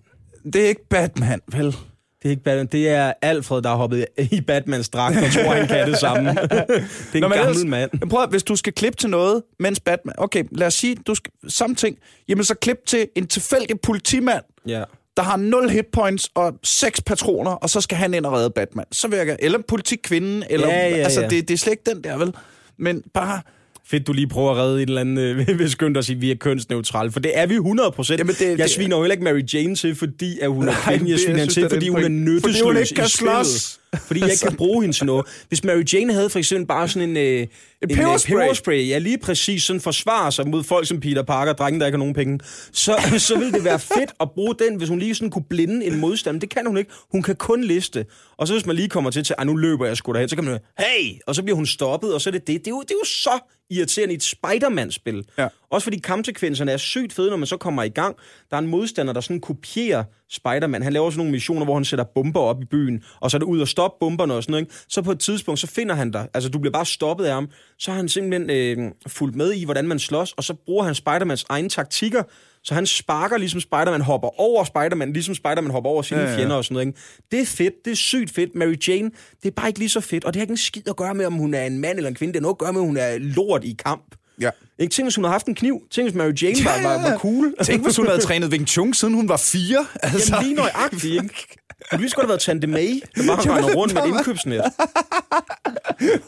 Det er ikke Batman, vel? Det er ikke Batman. Det er Alfred, der har hoppet i Batmans dragt og tror, han kan det samme. det er en Nå, gammel ellers- mand. Men prøv at, hvis du skal klippe til noget, mens Batman... Okay, lad os sige, du skal, samme ting. Jamen så klip til en tilfældig politimand, Ja. der har 0 hitpoints og 6 patroner, og så skal han ind og redde Batman. Så gerne... Eller politikvinden, eller... Ja, ja, altså, ja. Det, det er slet ikke den der, vel? Men bare... Fedt, du lige prøver at redde et eller andet øh, ved skyndt at sige, at vi er kønsneutrale. For det er vi 100 procent. Jamen, det- Jeg det- sviner jo heller ikke Mary Jane til, fordi at hun er kvinde. Jeg sviner hende til, fordi hun er nyttesløs Fordi hun ikke kan slås. Fordi jeg ikke kan bruge hende til noget. Hvis Mary Jane havde for eksempel bare sådan en... Øh, en øh, peberspray. peberspray, ja lige præcis, sådan forsvarer sig mod folk som Peter Parker, drengen, der ikke har nogen penge, så, så ville det være fedt at bruge den, hvis hun lige sådan kunne blinde en modstand. Det kan hun ikke. Hun kan kun liste. Og så hvis man lige kommer til til, at nu løber jeg sgu derhen, så kan man hey! Og så bliver hun stoppet, og så er det det. Det er jo, det er jo så irriterende i et Spider-Man-spil. Ja. Også fordi kampsekvenserne er sygt fede, når man så kommer i gang. Der er en modstander, der sådan kopierer Spider-Man. Han laver sådan nogle missioner, hvor han sætter bomber op i byen, og så er det ud og stoppe bomberne og sådan noget. Ikke? Så på et tidspunkt, så finder han dig. Altså, du bliver bare stoppet af ham. Så har han simpelthen øh, fulgt med i, hvordan man slås, og så bruger han Spider-Mans egne taktikker, så han sparker ligesom Spider-Man, hopper over Spider-Man, ligesom Spider-Man hopper over sine Ja, ja, fjender og sådan noget. Ikke? Det er fedt, det er sygt fedt. Mary Jane, det er bare ikke lige så fedt, og det har ikke en skid at gøre med, om hun er en mand eller en kvinde. Det har noget at gøre med, at hun er lort i kamp. Ja. Ikke? Tænk, hvis hun havde haft en kniv. Tænk, hvis Mary Jane var, var, var cool. Tænk, hvis hun havde trænet Wing Chun, siden hun var fire. Altså, Jamen lige nøjagtigt, ikke? Kunne lige godt have været Tante May, der bare render rundt med et indkøbsnet.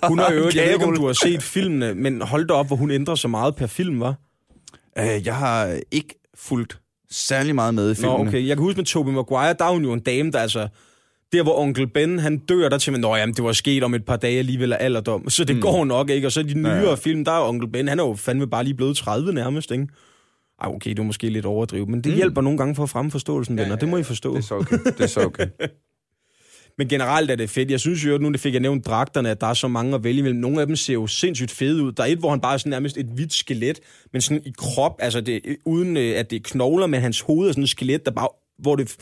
Hun har jo, ikke, om du har set filmene, men hold da op, hvor hun ændrer så meget per film, var. Øh, jeg har ikke fulgt særlig meget med i Nå, filmene. okay. Jeg kan huske med Tobey Maguire, der er hun jo en dame, der altså... Der, hvor onkel Ben, han dør, der til man, Nå, jamen, det var sket om et par dage alligevel af alderdom. Så det mm. går nok, ikke? Og så de nyere Ja, ja, ja. ja. film, der er onkel Ben, han er jo fandme bare lige blevet 30 nærmest, ikke? Ej, okay, det er måske lidt overdrivet, men det mm. hjælper nogle gange for at fremme forståelsen, venner. Det må I forstå. Det er så okay. Det er så okay. Men generelt er det fedt. Jeg synes jo, at nu det fik jeg nævnt dragterne, at der er så mange at vælge imellem. Nogle af dem ser jo sindssygt fede ud. Der er et, hvor han bare er sådan nærmest et hvidt skelet, men sådan i krop, altså det, uden øh, at det er knogler, men hans hoved er sådan et skelet, der bare, hvor det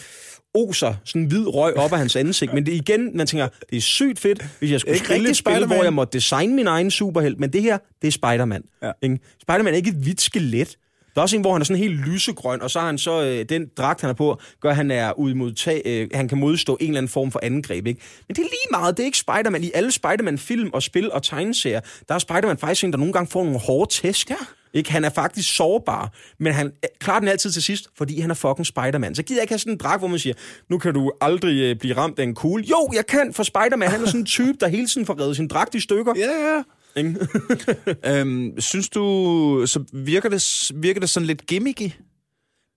oser sådan hvid røg op af hans ansigt. Men det igen, man tænker, det er sygt fedt, hvis jeg skulle spille et spil, hvor jeg måtte designe min egen superhelt. Men det her, det er Spider-Man. Ja. Ikke? Spider-Man er ikke et hvidt skelet. Der er også en, hvor han er sådan helt lysegrøn, og så har han så øh, den dragt, han er på, gør, at han er udmodtag, øh, han kan modstå en eller anden form for angreb. Ikke? Men det er lige meget, det er ikke Spider-Man. I alle Spider-Man-film og spil og tegneserier, der er Spider-Man faktisk en, der nogle gange får nogle hårde tæsk. Ja. Ikke? Han er faktisk sårbar, men han klarer den altid til sidst, fordi han er fucking Spider-Man. Så gider jeg ikke have sådan en dragt, hvor man siger, nu kan du aldrig øh, blive ramt af en kugle. Jo, jeg kan, for Spider-Man, han er sådan en type, der hele tiden får reddet sin dragt i stykker. Ja, ja. Ikke? Øhm, synes du, så virker det, virker det sådan lidt gimmicky?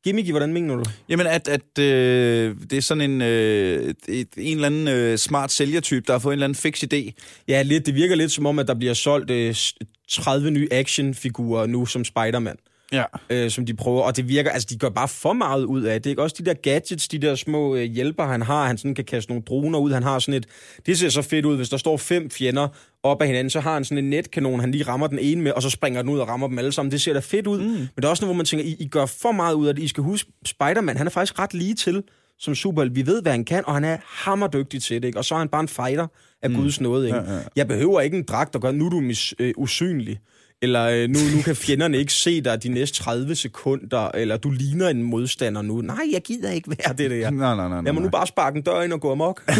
Gimmicky, hvordan mener du? Jamen, at, at øh, det er sådan en, øh, et, en eller anden øh, smart sælgertype, der har fået en eller anden fix idé. Ja, lidt, det virker lidt som om, at der bliver solgt øh, s- 30 nye actionfigurer nu som Spider-Man. Ja. øh, som de prøver, og det virker, altså de gør bare for meget ud af det, ikke? Også de der gadgets, de der små øh, hjælper, han har, han sådan kan kaste nogle droner ud, han har sådan et, det ser så fedt ud, hvis der står fem fjender op ad hinanden, så har han sådan en netkanon, han lige rammer den ene med, og så springer den ud og rammer dem alle sammen, det ser da fedt ud, mm. men der er også noget, hvor man tænker, I, I gør for meget ud af det, I skal huske, Spider-Man, han er faktisk ret lige til, som superhelt. Vi ved, hvad han kan, og han er hammerdygtig til det, ikke? Og så er han bare en fighter af mm. Guds nåde, ikke? Ja, ja. Jeg behøver ikke en dragt, der gør, nu er du mis, øh, usynlig. Eller øh, nu, nu kan fjenderne ikke se dig de næste 30 sekunder, eller du ligner en modstander nu. Nej, jeg gider ikke være det der. Nej, nej, nej. Jeg må nu bare sparke en dør ind og gå amok.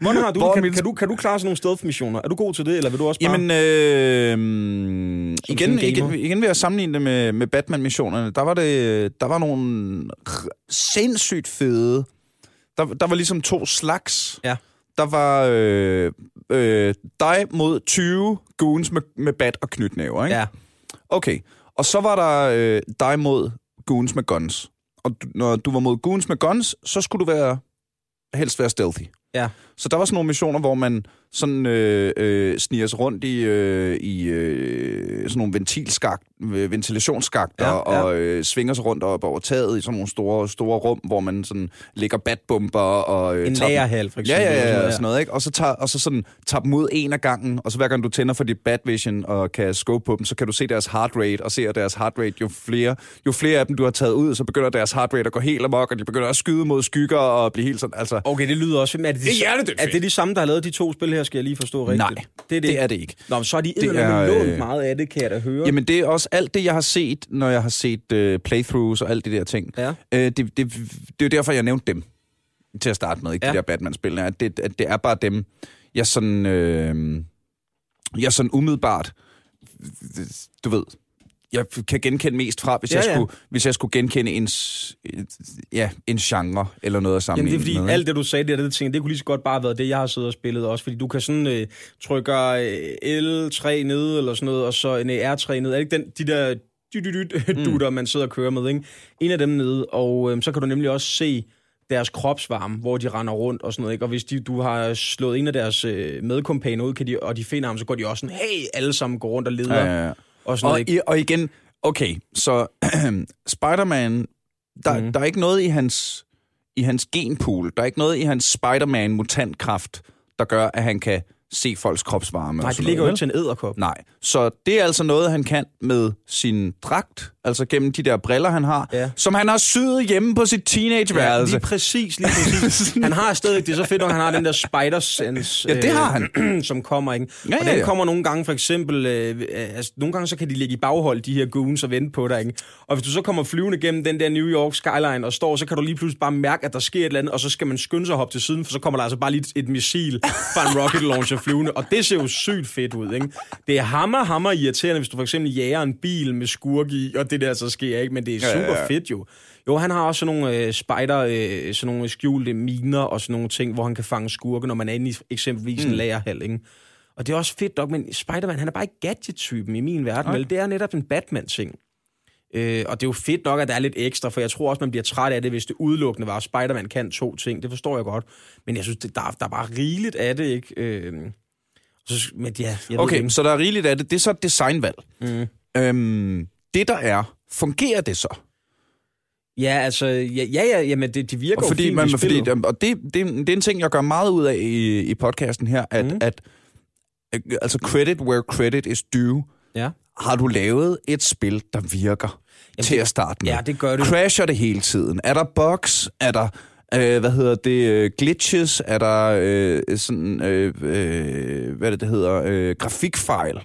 Mon har du, kan, kan, du, kan du klare sådan nogle stealth-missioner? Er du god til det, eller vil du også bare... Jamen, øh, igen, igen, igen vil jeg sammenligne det med, med Batman-missionerne. Der var, det, der var nogle sindssygt fede... Der, der var ligesom to slags. Ja. Der var øh, øh, dig mod 20 goons med, med bat og knytnæver, ikke? Ja. Okay, og så var der øh, dig mod goons med guns. Og du, når du var mod goons med guns, så skulle du være helst være stealthy. Ja. Så der var sådan nogle missioner, hvor man sådan øh, øh, sniger sig rundt i, øh, i øh, sådan nogle ventilskagt, øh, ventilationsskakter Ja, ja. og øh, svinger sig rundt op over taget i sådan nogle store, store rum, hvor man sådan lægger batbomber og... Øh, En lagerhal, for Ja, eksempel. ja, ja, eller og sådan noget, ikke? Og så, tager, og så sådan, tager dem ud en af gangen, og så hver gang du tænder for dit bat vision og kan scope på dem, så kan du se deres heart rate, og se at deres heart rate, jo flere, jo flere af dem, du har taget ud, så begynder deres heart rate at gå helt amok, og de begynder at skyde mod skygger og blive helt sådan, altså... Okay, det lyder også... Er det, de, Det er hjernedødt er fedt. det de samme, der har lavet de to spil her, skal jeg lige forstå rigtigt? Nej, det er det. det er det ikke. Nå, men så har de Det er, lånt øh, meget af det, kan jeg da høre. Jamen, det er også alt det, jeg har set, når jeg har set uh, playthroughs og alt de der ting. Ja. Uh, det, det, det er jo derfor, jeg nævnte dem til at starte med, ikke? Ja. De der Batman-spil. At det, at det er bare dem, jeg sådan... Øh, jeg sådan umiddelbart... Du ved... Jeg kan genkende mest fra, hvis, Ja, jeg, ja. skulle, hvis jeg skulle genkende en, s- ja, en genre eller noget at Jamen, sammenligne det er fordi, ikke? alt det, du sagde der, det, ting, det kunne lige så godt bare have været det, jeg har siddet og spillet også. Fordi du kan sådan øh, trykke øh, L3 ned, eller sådan noget, og så en R3 ned. Er det ikke den, de der Mm. dutter, man sidder og kører med, ikke? En af dem nede, og øh, så kan du nemlig også se deres kropsvarme, hvor de render rundt og sådan noget, ikke? Og hvis de, du har slået en af deres øh, medkompaner ud, kan de, og de finder ham, så går de også sådan, hey, alle sammen går rundt og leder. Ja, ja, ja. Og sådan noget, Og, ikke? i, og igen, okay, så Spider-Man, der, mm. der er ikke noget i hans, i hans genpool, der er ikke noget i hans Spider-Man-mutantkraft, der gør, at han kan se folks kropsvarme. Nej, det ligger jo noget, ikke til en æderkop. Nej, så det er altså noget, han kan med sin dragt, altså gennem de der briller, han har, Ja. som han har syet hjemme på sit Ja, teenageværelse. lige præcis, lige præcis. han har stadig, det er så fedt, når han har den der spider-sense. Ja, det har han. som kommer, ikke? Ja, og ja, den ja. kommer nogle gange, for eksempel, øh, øh, altså, nogle gange så kan de ligge i baghold, de her goons, og vente på dig, ikke? Og hvis du så kommer flyvende gennem den der New York skyline og står, så kan du lige pludselig bare mærke, at der sker et eller andet, og så skal man skynde sig at hoppe til siden, for så kommer der altså bare lige et, et missil fra en rocket launcher flyvende, og det ser jo sygt fedt ud, ikke? Det er hammer, hammer irriterende, hvis du for eksempel jager en bil med skurk i, og det der så sker, ikke? Men det er Ja, ja, super ja. fedt jo. Jo, han har også sådan nogle øh, spider, øh, sådan nogle skjulte miner og sådan nogle ting, hvor han kan fange skurke, når man er inde i eksempelvis mm. en lagerhal, ikke? Og det er også fedt nok, men Spider-Man, han er bare ikke gadget-typen i min verden, vel? Det er netop en Batman-ting. Øh, og det er jo fedt nok, at der er lidt ekstra, for jeg tror også, man bliver træt af det, hvis det udelukkende var, at Spider-Man kan to ting. Det forstår jeg godt. Men jeg synes, det, der, der er bare rigeligt af det, ikke? Øh, så, men ja, jeg ved Okay, ikke. så der er rigeligt af det. Det er så et designvalg. Mm. Øhm, det der er, fungerer det så? Ja, altså, ja, ja, ja jamen, det, de virker Og fordi, jo fint man, i fordi, og det, det, det er en ting, jeg gør meget ud af i, i podcasten her, at, mm. at altså credit where credit is due. Ja. Har du lavet et spil, der virker Jamen, til det- at starte med? Ja, det gør det. Crasher det hele tiden? Er der bugs? Er der, øh, hvad hedder det, øh, glitches? Er der øh, sådan, øh, øh, hvad er det, det hedder, øh, grafikfejl?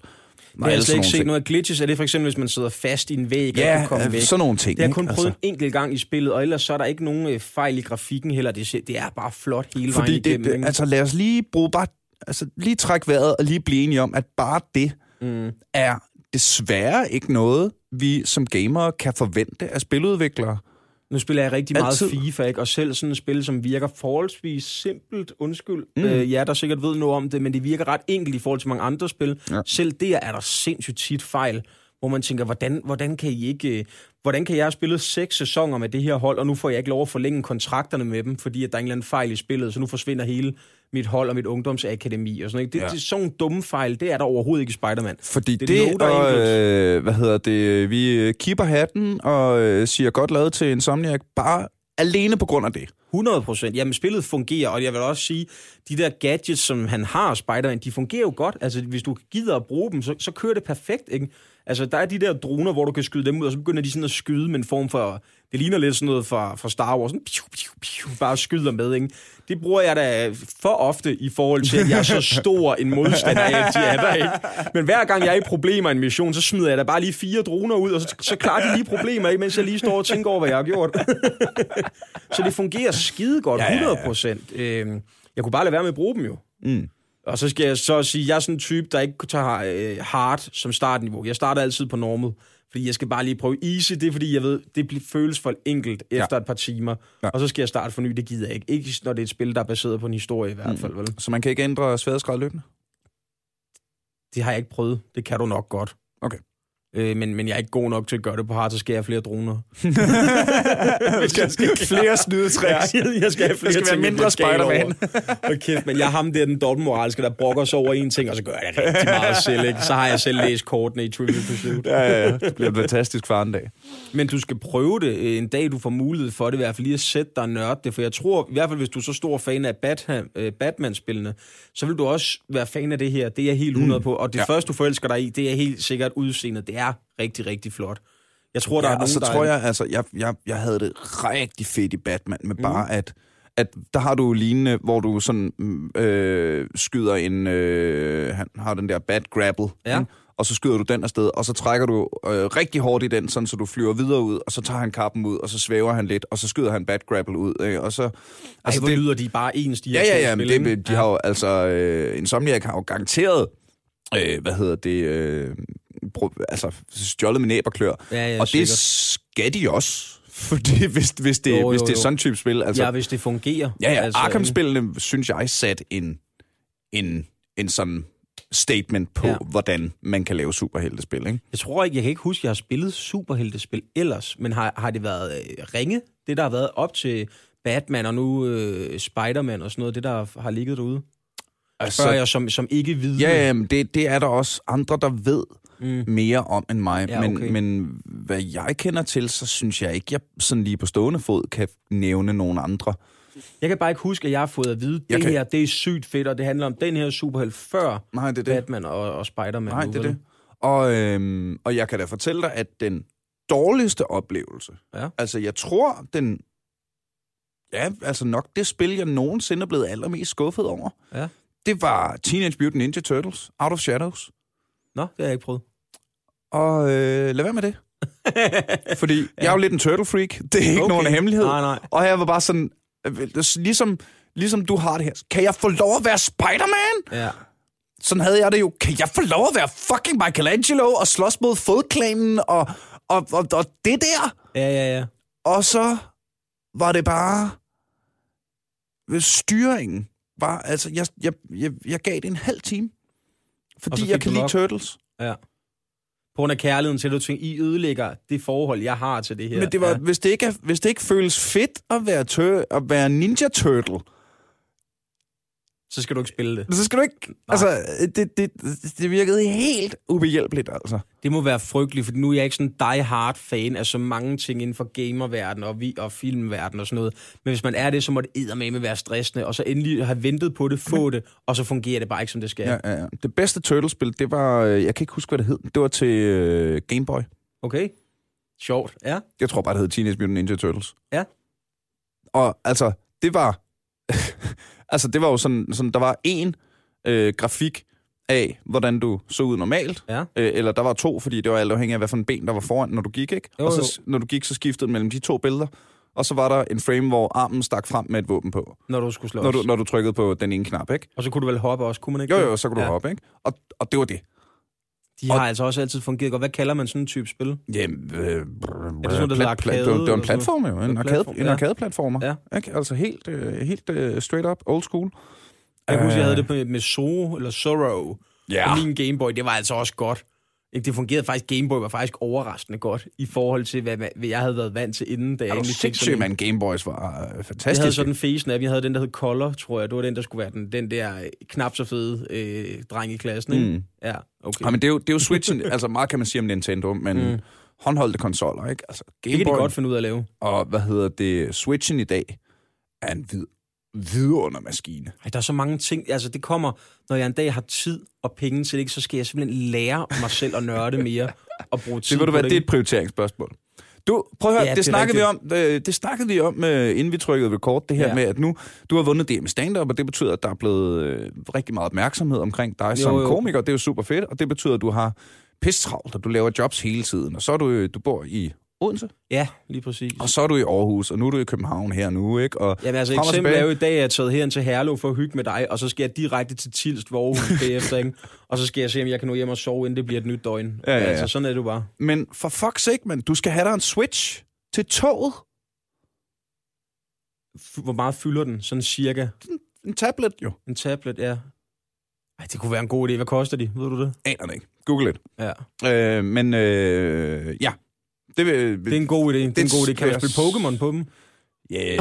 Det har jeg slet ikke set noget af glitches. Er det for eksempel, hvis man sidder fast i en væg og ikke Ja, kan komme væk? sådan nogle ting. Det har jeg kun prøvet Altså, en enkelt gang i spillet, og ellers så er der ikke nogen øh, fejl i grafikken heller. Det, det er bare flot hele fordi vejen det, igennem. det, ikke? altså lad os lige bruge bare, altså lige trække vejret og lige blive enige om, at bare det mm. er desværre ikke noget, vi som gamere kan forvente af spiludviklere. Nu spiller jeg rigtig meget Altid. FIFA, ikke? og selv sådan et spil, som virker forholdsvis simpelt, undskyld. Mm. Øh, ja, der sikkert ved noget om det, men det virker ret enkelt i forhold til mange andre spil. Ja. Selv der er der sindssygt tit fejl, hvor man tænker, hvordan, hvordan kan I ikke... øh, Hvordan kan jeg have spillet seks sæsoner med det her hold, og nu får jeg ikke lov at forlænge kontrakterne med dem, fordi at der er en eller anden fejl i spillet, så nu forsvinder hele mit hold og mit ungdomsakademi og sådan noget. Det, Ja. det, sådan nogle dumme fejl, det er der overhovedet ikke i Spider-Man. Fordi Det det, er det og, øh, hvad hedder det, vi øh, keeper hatten og øh, siger godt lavet til Insomniac, bare alene på grund af det. 100 procent. Jamen, spillet fungerer, og jeg vil også sige, de der gadgets, som han har, Spider-Man, de fungerer jo godt. Altså, hvis du gider at bruge dem, så, så kører det perfekt, ikke? Altså, der er de der droner, hvor du kan skyde dem ud, og så begynder de sådan at skyde med en form for... Det ligner lidt sådan noget fra, fra Star Wars. Sådan, piu, piu, piu, bare skyder med, ikke? Det bruger jeg da for ofte i forhold til, at jeg er så stor en modstander af, at de er der, ikke? Men hver gang jeg er i problemer i en mission, så smider jeg da bare lige fire droner ud, og så, så klarer de lige problemer, ikke? mens jeg lige står og tænker over, hvad jeg har gjort. så det fungerer skide godt, 100 procent. Øhm, jeg kunne bare lade være med at bruge dem jo. Mm. Og så skal jeg så sige, jeg er sådan en type, der ikke tager øh, hard som startniveau. Jeg starter altid på normal, fordi jeg skal bare lige prøve easy. Det er fordi, jeg ved, det bliver føles for enkelt efter ja. et par timer. Ja. Og så skal jeg starte for ny, det gider jeg ikke. Ikke når det er et spil, der er baseret på en historie i hvert fald. Vel? Så man kan ikke ændre sværhedsgrad løbende? Det har jeg ikke prøvet. Det kan du nok godt. Okay. Øh, men, men jeg er ikke god nok til at gøre det på hard, så skal jeg have flere droner. jeg skal, skal flere snydetræks. Ja, jeg skal have flere skal være mindre Spider-Man. Kæft, men jeg har ham der, den dobbeltmoralske, der brokker sig over en ting, og så gør jeg det rigtig meget selv. Ikke? Så har jeg selv læst kortene i Trivial Pursuit. ja, ja, ja. Det bliver fantastisk far en dag. Men du skal prøve det øh, en dag, du får mulighed for det, i hvert fald lige at sætte dig nørd det, for jeg tror, i hvert fald hvis du er så stor fan af Batman, øh, Batman-spillene, så vil du også være fan af det her. Det er jeg helt 100 mm. på. Og det ja. første, du forelsker dig i, det er helt sikkert udseendet. Det er rigtig, rigtig flot. Jeg tror, der ja, er nogen, og så der tror er... jeg, altså, jeg, jeg, jeg havde det rigtig fedt i Batman, med mm. bare at, at der har du lignende, hvor du sådan øh, skyder en, øh, han har den der bat grapple, Ja. ikke? og så skyder du den afsted, og så trækker du øh, rigtig hårdt i den, sådan, så du flyver videre ud, og så tager han kappen ud, og så svæver han lidt, og så skyder han bat grapple ud, ikke? og så... Altså, Ej, hvor det, lyder de bare ens, de Ja, ja, ja, men det, de har jo, altså, øh, Insomniac har jo garanteret, øh, hvad hedder det, øh, altså, stjålet med næb og klør. Ja, ja, og det sikkert. skal de også, fordi hvis, hvis, det, Jo, jo, hvis det er sådan type spil, altså... Ja, hvis det fungerer. Ja, ja, Altså, Arkham-spillene, synes jeg, satte en, en, en sådan statement på, Ja. hvordan man kan lave superheltespil, ikke? Jeg tror ikke, jeg kan ikke huske, at jeg har spillet superheltespil ellers, men har, har det været øh, ringe, det der har været op til Batman og nu øh, Spider-Man og sådan noget, det der har ligget derude? Altså, Spørger jeg som, som ikke vidne. ja, ja, men det, det er der også andre, der ved Mm. mere om end mig. Ja, okay. men, men hvad jeg kender til, så synes jeg ikke, jeg sådan lige på stående fod kan nævne nogen andre. Jeg kan bare ikke huske, at jeg har fået at vide, Jeg det kan- her, det er sygt fedt, og det handler om den her superhelt før Nej, det er det. Batman og, og Spider-Man. Nej, nu, det er det. Og, øhm, og jeg kan da fortælle dig, at den dårligste oplevelse, Ja. altså jeg tror, den, ja, altså nok det spil, jeg nogensinde er blevet allermest skuffet over, Ja. det var Teenage Mutant Ninja Turtles, Out of Shadows. Nå, det har jeg ikke prøvet. Og øh, lad være med det. Fordi ja. jeg er jo lidt en turtle freak. Det er ikke Okay. nogen hemmelighed. Nej, nej. Og jeg var bare sådan, øh, ligesom, ligesom du har det her. Kan jeg få lov at være Spider-Man? Ja. Sådan havde jeg det jo. Kan jeg få lov at være fucking Michelangelo og slås mod fodklanen og, og, og, og det der? Ja, ja, ja. Og så var det bare... Styringen var... Altså, jeg, jeg, jeg, jeg gav det en halv time. Fordi jeg kan lide. Turtles. ja. På grund af kærligheden til, at du tænker, I ødelægger det forhold, jeg har til det her. Men det var, ja. hvis, det ikke er, hvis det ikke føles fedt at være, tør, at være Ninja Turtle, Så skal du ikke spille det. så skal du ikke... Nej. Altså, det, det, det virkede helt ubehjælpeligt, altså. Det må være frygteligt, for nu er jeg ikke sådan en die-hard fan af så mange ting inden for gamerverdenen og, vi, og filmverdenen og sådan noget. Men hvis man er det, så må det eddermame være stressende, og så endelig have ventet på det, få det, og så fungerer det bare ikke, som det skal. Ja, ja, ja. Det bedste Turtle-spil, det var... øh, Jeg kan ikke huske, hvad det hed. Det var til øh, Game Boy. Okay? Sjovt, ja. Jeg tror bare, det hed Teenage Mutant Ninja Turtles. Ja. Og altså, det var... altså, det var jo sådan, sådan der var en øh, grafik af, hvordan du så ud normalt. Ja. Øh, eller der var to, fordi det var alt afhængigt af, hvad for en ben, der var foran, når du gik, ikke? Jo, og så, når du gik, så skiftede den mellem de to billeder. Og så var der en frame, hvor armen stak frem med et våben på. Når du skulle slås. Når du, når du trykkede på den ene knap, ikke? Og så kunne du vel hoppe også, kunne man ikke? Jo, jo, så kunne du Ja. ja. hoppe, ikke? Og, og det var det. De har altså også altid fungeret godt. Hvad kalder man sådan en type spil? Jamen, øh, er det sådan noget, der arcade det, var, det var en platform, jo. En, arcade, en arcade-platformer. Ja. Ikke? Altså helt, øh, helt øh, straight up, old school. Jeg kan huske, jeg Øh. havde det med, med Sorrow, eller Sorrow. Ja. På min Gameboy, det var altså også godt. Ikke, det fungerede faktisk, Gameboy var faktisk overraskende godt, i forhold til, hvad, hvad jeg havde været vant til inden, da jeg Er du egentlig fik sindssyg, sådan en- man? Gameboys var øh, Jeg fantastisk. havde sådan en fesen af, jeg havde den, der hed Color, tror jeg. Det var den, der skulle være den, den der knap så fede øh, dreng i klassen, ikke? Mm. Ja, okay. Ja, men det er jo, det er jo Switchen, altså meget kan man sige om Nintendo, men mm. håndholdte konsoller, ikke? Altså det kan de Gameboy godt finde ud af at lave. og hvad hedder det, Switchen i dag er en vid, vidundermaskine. Ej, der er så mange ting. Altså, det kommer, når jeg en dag har tid og penge til det, ikke, så skal jeg simpelthen lære mig selv at nørde mere og bruge tid Det, ved du hvad, det. det er et prioriteringsspørgsmål. Du, prøv at høre, Ja, det det, snakkede vi om, øh, det snakkede vi om, øh, inden vi trykkede record, det her Ja. med, at nu, du har vundet DM stand-up, og det betyder, at der er blevet øh, rigtig meget opmærksomhed omkring dig som jo. komiker. Det er jo super fedt, og det betyder, at du har pisse travlt, og du laver jobs hele tiden. Og så er du, øh, du bor i Odense, Ja, lige præcis. og så er du i Aarhus, og nu er du i København her nu, ikke? Og Jamen altså, eksempel er jo i dag, at jeg er taget herind til Herlev for at hygge med dig, og så skal jeg direkte til Tilst, hvor Aarhus bagefter, ikke? Og så skal jeg se, om jeg kan nå hjem og sove, inden det bliver et nyt døgn. Ja, ja, ja. Altså, sådan er det jo bare. Men for fuck's sake, man, du skal have dig en switch til toget. F- Hvor meget fylder den? Sådan cirka En tablet, jo. en tablet, ja. Ej, det kunne være en god idé. Hvad koster de? Ved du det? Aner det ikke. Google it. Ja. Øh, men øh, ja, det, vil, Det er en god idé. Det er en god idé. Kan jeg spille Pokémon på dem? Ja,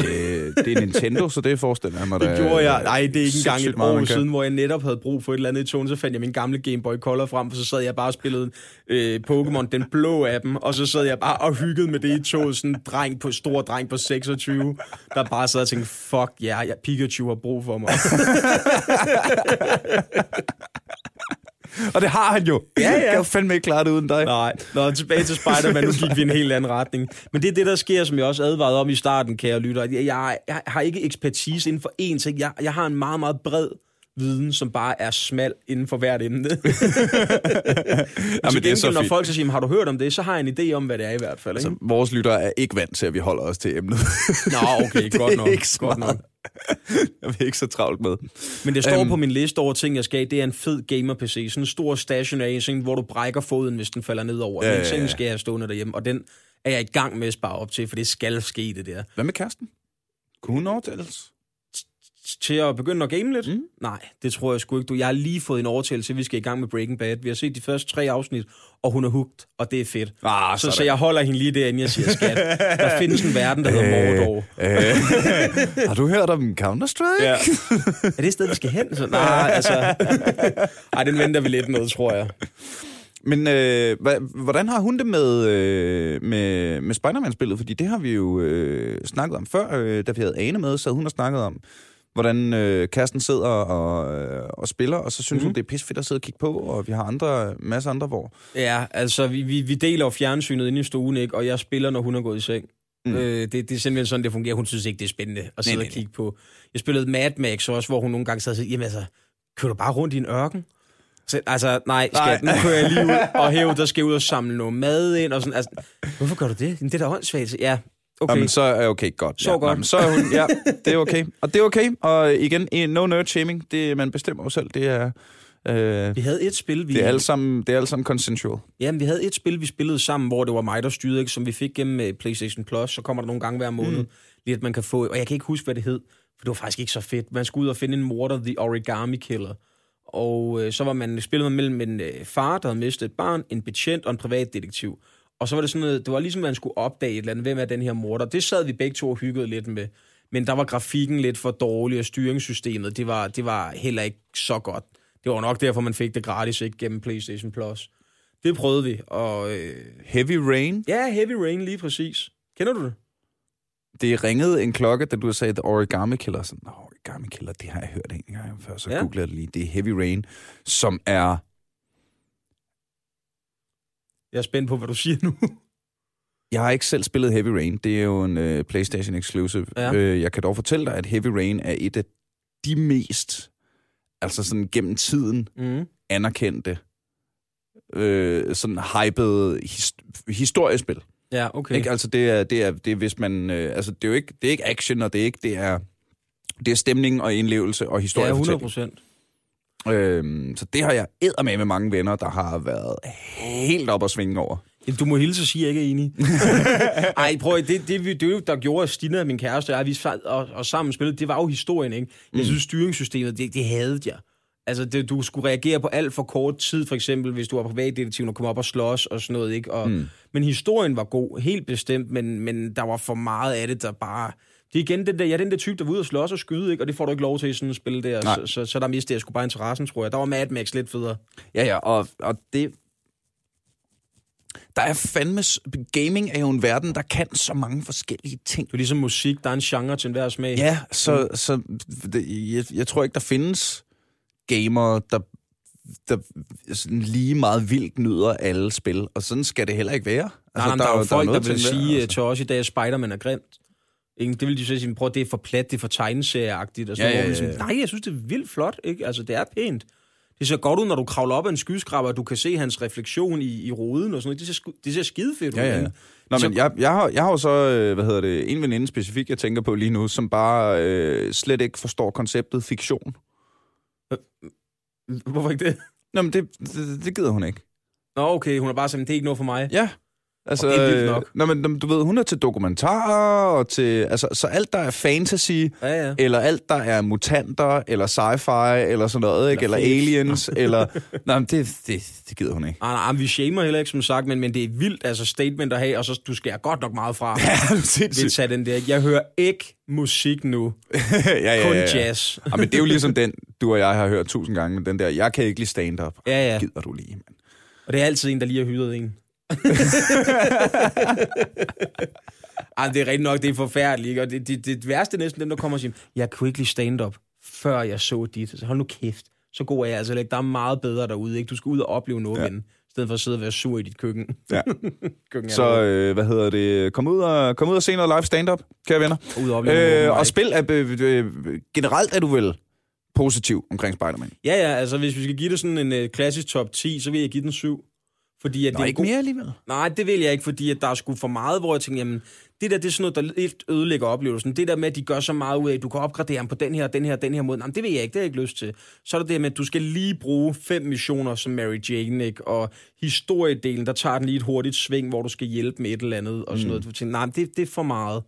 det er Nintendo, så det forestiller jeg mig. Det gjorde jeg. Nej, det er ikke engang et meget, år kan. siden, hvor jeg netop havde brug for et eller andet i tonen. Så fandt jeg min gamle Game Boy Color frem, for så sad jeg bare og spillede øh, Pokémon, den blå af dem. Og så sad jeg bare og hyggede med det i toget. Sådan en dreng på, stor dreng på 26, der bare sad og tænkte, fuck ja, yeah, Pikachu har brug for mig. Og det har han jo. Ja, ja. Jeg kan fandme ikke klare det uden dig. Nej, Nå, tilbage til Spider-Man, nu gik vi en helt anden retning. Men det er det, der sker, som jeg også advarede om i starten, kære lytter. Jeg, jeg, jeg har ikke ekspertise inden for én ting. Jeg, jeg har en meget, meget bred viden, som bare er smal inden for hvert emne. Men Jamen, til det er så når fint. folk så siger, har du hørt om det, så har jeg en idé om, hvad det er i hvert fald. Ikke? Så vores lyttere er ikke vant til, at vi holder os til emnet. Nå, okay, det godt nok. ikke godt nok. Jeg er ikke så travlt med. Men det står Øhm. på min liste over ting, jeg skal Det er en fed gamer-PC. Sådan en stor stationary, sådan, hvor du brækker foden, hvis den falder ned over. Ja, Ja, ja, Den ting ja. skal jeg have stående derhjemme, og den er jeg i gang med at spare op til, for det skal ske, det der. Hvad med kæresten? Kunne hun overtales? Til at begynde at game lidt? Mm. Nej, det tror jeg sgu ikke. Du, jeg har lige fået en overtagelse, vi skal i gang med Breaking Bad. Vi har set de første tre afsnit, og hun er hooked, og det er fedt. Ah, Så, så jeg holder hende lige derinde, jeg siger, skat, der findes en verden, der hedder Mordor. Øh, har du hørt om Counter-Strike? Ja. er det et sted, vi skal hen? Så, nej, altså... Ej, den venter vi lidt med, tror jeg. Men øh, hvordan har hun det med, øh, med, med Spider-Man-spillet? Fordi det har vi jo øh, snakket om før, øh, da vi havde Ane med, så hun har snakket om, hvordan øh, kæresten sidder og, øh, og spiller, og så synes mm. hun, det er pis fedt at sidde og kigge på, og vi har andre, masser andre, hvor... Ja, altså, vi, vi, vi deler jo fjernsynet inde i stuen, ikke? Og jeg spiller, når hun er gået i seng. Mm. Øh, det, det er simpelthen sådan, det fungerer. Hun synes ikke, det er spændende at sidde Nej, og kigge på. Jeg spillede Mad Max også, hvor hun nogle gange sad og sagde, jamen altså, kører du bare rundt i en ørken? Så, altså, nej, skat, nu kører jeg lige ud, og hæv, der skal ud og samle noget mad ind, og sådan, altså, hvorfor gør du det? Det er da åndssvagt. Ja, okay. Jamen, så er okay, godt. Så ja, godt. Jamen, så er hun, ja, det er okay. Og det er okay, og igen, no nerd shaming, det man bestemmer jo selv, det er... Øh, vi havde et spil, vi... det er alle sammen, det er alle sammen consensual. Jamen, vi havde et spil, vi spillede sammen, hvor det var mig, der styrede, ikke? som vi fik gennem øh, PlayStation Plus. Så kommer der nogle gange hver måned, mm. lige at man kan få... Og jeg kan ikke huske, hvad det hed, for det var faktisk ikke så fedt. Man skulle ud og finde en morder, The Origami Killer. Og øh, så var man spillet mellem en øh, far, der havde mistet et barn, en betjent og en privatdetektiv. Og så var det sådan noget, det var ligesom, man skulle opdage et eller andet, hvem er den her morder. Det sad vi begge to og hyggede lidt med. Men der var grafikken lidt for dårlig, og styringssystemet, det var, det var heller ikke så godt. Det var nok derfor, man fik det gratis, ikke gennem PlayStation Plus. Det prøvede vi, og... Øh, Heavy Rain, ja, Heavy Rain, lige præcis. Kender du det? det ringede en klokke, da du sagde The Origami Killer. Sådan, "Nå, Origami Killer, det har jeg hørt en gang før, så ja. googlede jeg det lige. Det er Heavy Rain, som er... Jeg er spændt på, hvad du siger nu. Jeg har ikke selv spillet Heavy Rain. Det er jo en uh, PlayStation exclusive. Ja. Øh, jeg kan dog fortælle dig, at Heavy Rain er et af de mest, altså sådan gennem tiden, Mm. anerkendte, øh, sådan hypede his, historiespil. Ja, okay. Okay. Ikke? Altså det er, det er, det er hvis man, øh, altså det er jo ikke, det er ikke action, og det er ikke, det er, det er stemning og indlevelse og historie. Ja, 100 procent. Øhm, så det har jeg med med mange venner, der har været helt op at svinge over. Du må hilse og sige, at jeg ikke er enig. Ej, prøv at- det, det, det, det, der gjorde at Stina, min kæreste, og jeg, vi sad og, og sammen spillede, det var jo historien, ikke? Jeg synes, styringssystemet, det, det havde jeg. Altså, det, du skulle reagere på alt for kort tid, for eksempel, hvis du var privatdetektiv og kom op og slås og sådan noget, ikke? Og, mm. Men historien var god, helt bestemt, men, men der var for meget af det, der bare... Det er igen den der, er den der type, der var ude og slås og skyde, ikke? Og det får du ikke lov til i sådan et spil der. Nej. Så, så, så, der mistede jeg sgu bare interessen, tror jeg. Der var Mad Max lidt federe. Ja, ja, og, og det... Der er fandme... Gaming er jo en verden, der kan så mange forskellige ting. Det er ligesom musik, der er en genre til enhver smag. Ja, så, så det, jeg, jeg tror ikke, der findes gamere, der, der sådan lige meget vildt nyder alle spil. Og sådan skal det heller ikke være. Altså, nej, nej, der, er jo folk, der, noget vil sige altså. til os i dag, at Spider-Man er grimt. Ikke? Det vil de så sige, prøv, det er for plat, det er for tegneserieagtigt. Og så Ja, ja, ja, ja, ja. Nej, jeg synes, det er vildt flot. Ikke? Altså, det er pænt. Det ser godt ud, når du kravler op ad en skyskraber, og du kan se hans refleksion i, i ruden og sådan noget. Det ser, det ser skide fedt ud. Ja, ja. Nå, Så- men jeg, jeg, har, jeg har jo så, øh, hvad hedder det, en veninde specifikt, jeg tænker på lige nu, som bare øh, slet ikke forstår konceptet fiktion. Hvorfor ikke det? Nå, men det, det, det gider hun ikke. Nå, okay, hun er bare sådan, det er ikke noget for mig. Ja. Altså, Og det er vildt nok. Nå, men du ved, hun er til dokumentarer, og til, altså, så alt, der er fantasy, Ja, ja. eller alt, der er mutanter, eller sci-fi, eller sådan noget, ikke? Eller eller aliens, eller... Nej, men det, det, det gider hun ikke. Nej, nej, men vi shamer heller ikke, som sagt, men, men det er vildt, altså statement at have, og så du skærer godt nok meget fra. Ja, det er sindssygt. den der. Jeg hører ikke musik nu, ja, ja, kun ja, ja. jazz. Ja, men det er jo ligesom den, du og jeg har hørt tusind gange, men den der, jeg kan ikke lide stand-up. Ja, ja. Gider du lige, mand. Og det er altid en, der lige har hyret en. Ej, det er rigtigt nok, det er forfærdeligt. Ikke? Og det, det, det værste er næsten dem, der kommer og siger, jeg kunne ikke lide stand-up, før jeg så dit. Så hold nu kæft. Så god er jeg altså ikke. Der er meget bedre derude. Ikke? Du skal ud og opleve noget, Ja. i stedet for at sidde og være sur i dit køkken. Ja. køkken Så, øh, hvad hedder det? Kom ud, og, kom ud og se noget live stand-up, kære venner. ud og opleve Øh, og spil, er, øh, øh, generelt er du vel positiv omkring Spider-Man? Ja, ja, altså hvis vi skal give det sådan en øh, klassisk top 10, så vil jeg give den 7. Fordi at Nå, det er ikke god... mere alligevel. Nej, det vil jeg ikke, fordi at der er sgu for meget, hvor jeg tænker, jamen, det der, det er sådan noget, der lidt ødelægger oplevelsen. Det der med, at de gør så meget ud af, at du kan opgradere ham på den her, den her, den her måde. Nej, det vil jeg ikke, det har jeg ikke lyst til. Så er der det med, at du skal lige bruge fem missioner som Mary Jane, ikke? Og historiedelen, der tager den lige et hurtigt sving, hvor du skal hjælpe med et eller andet, og sådan mm. noget. Du tænker, nej, det, det er for meget.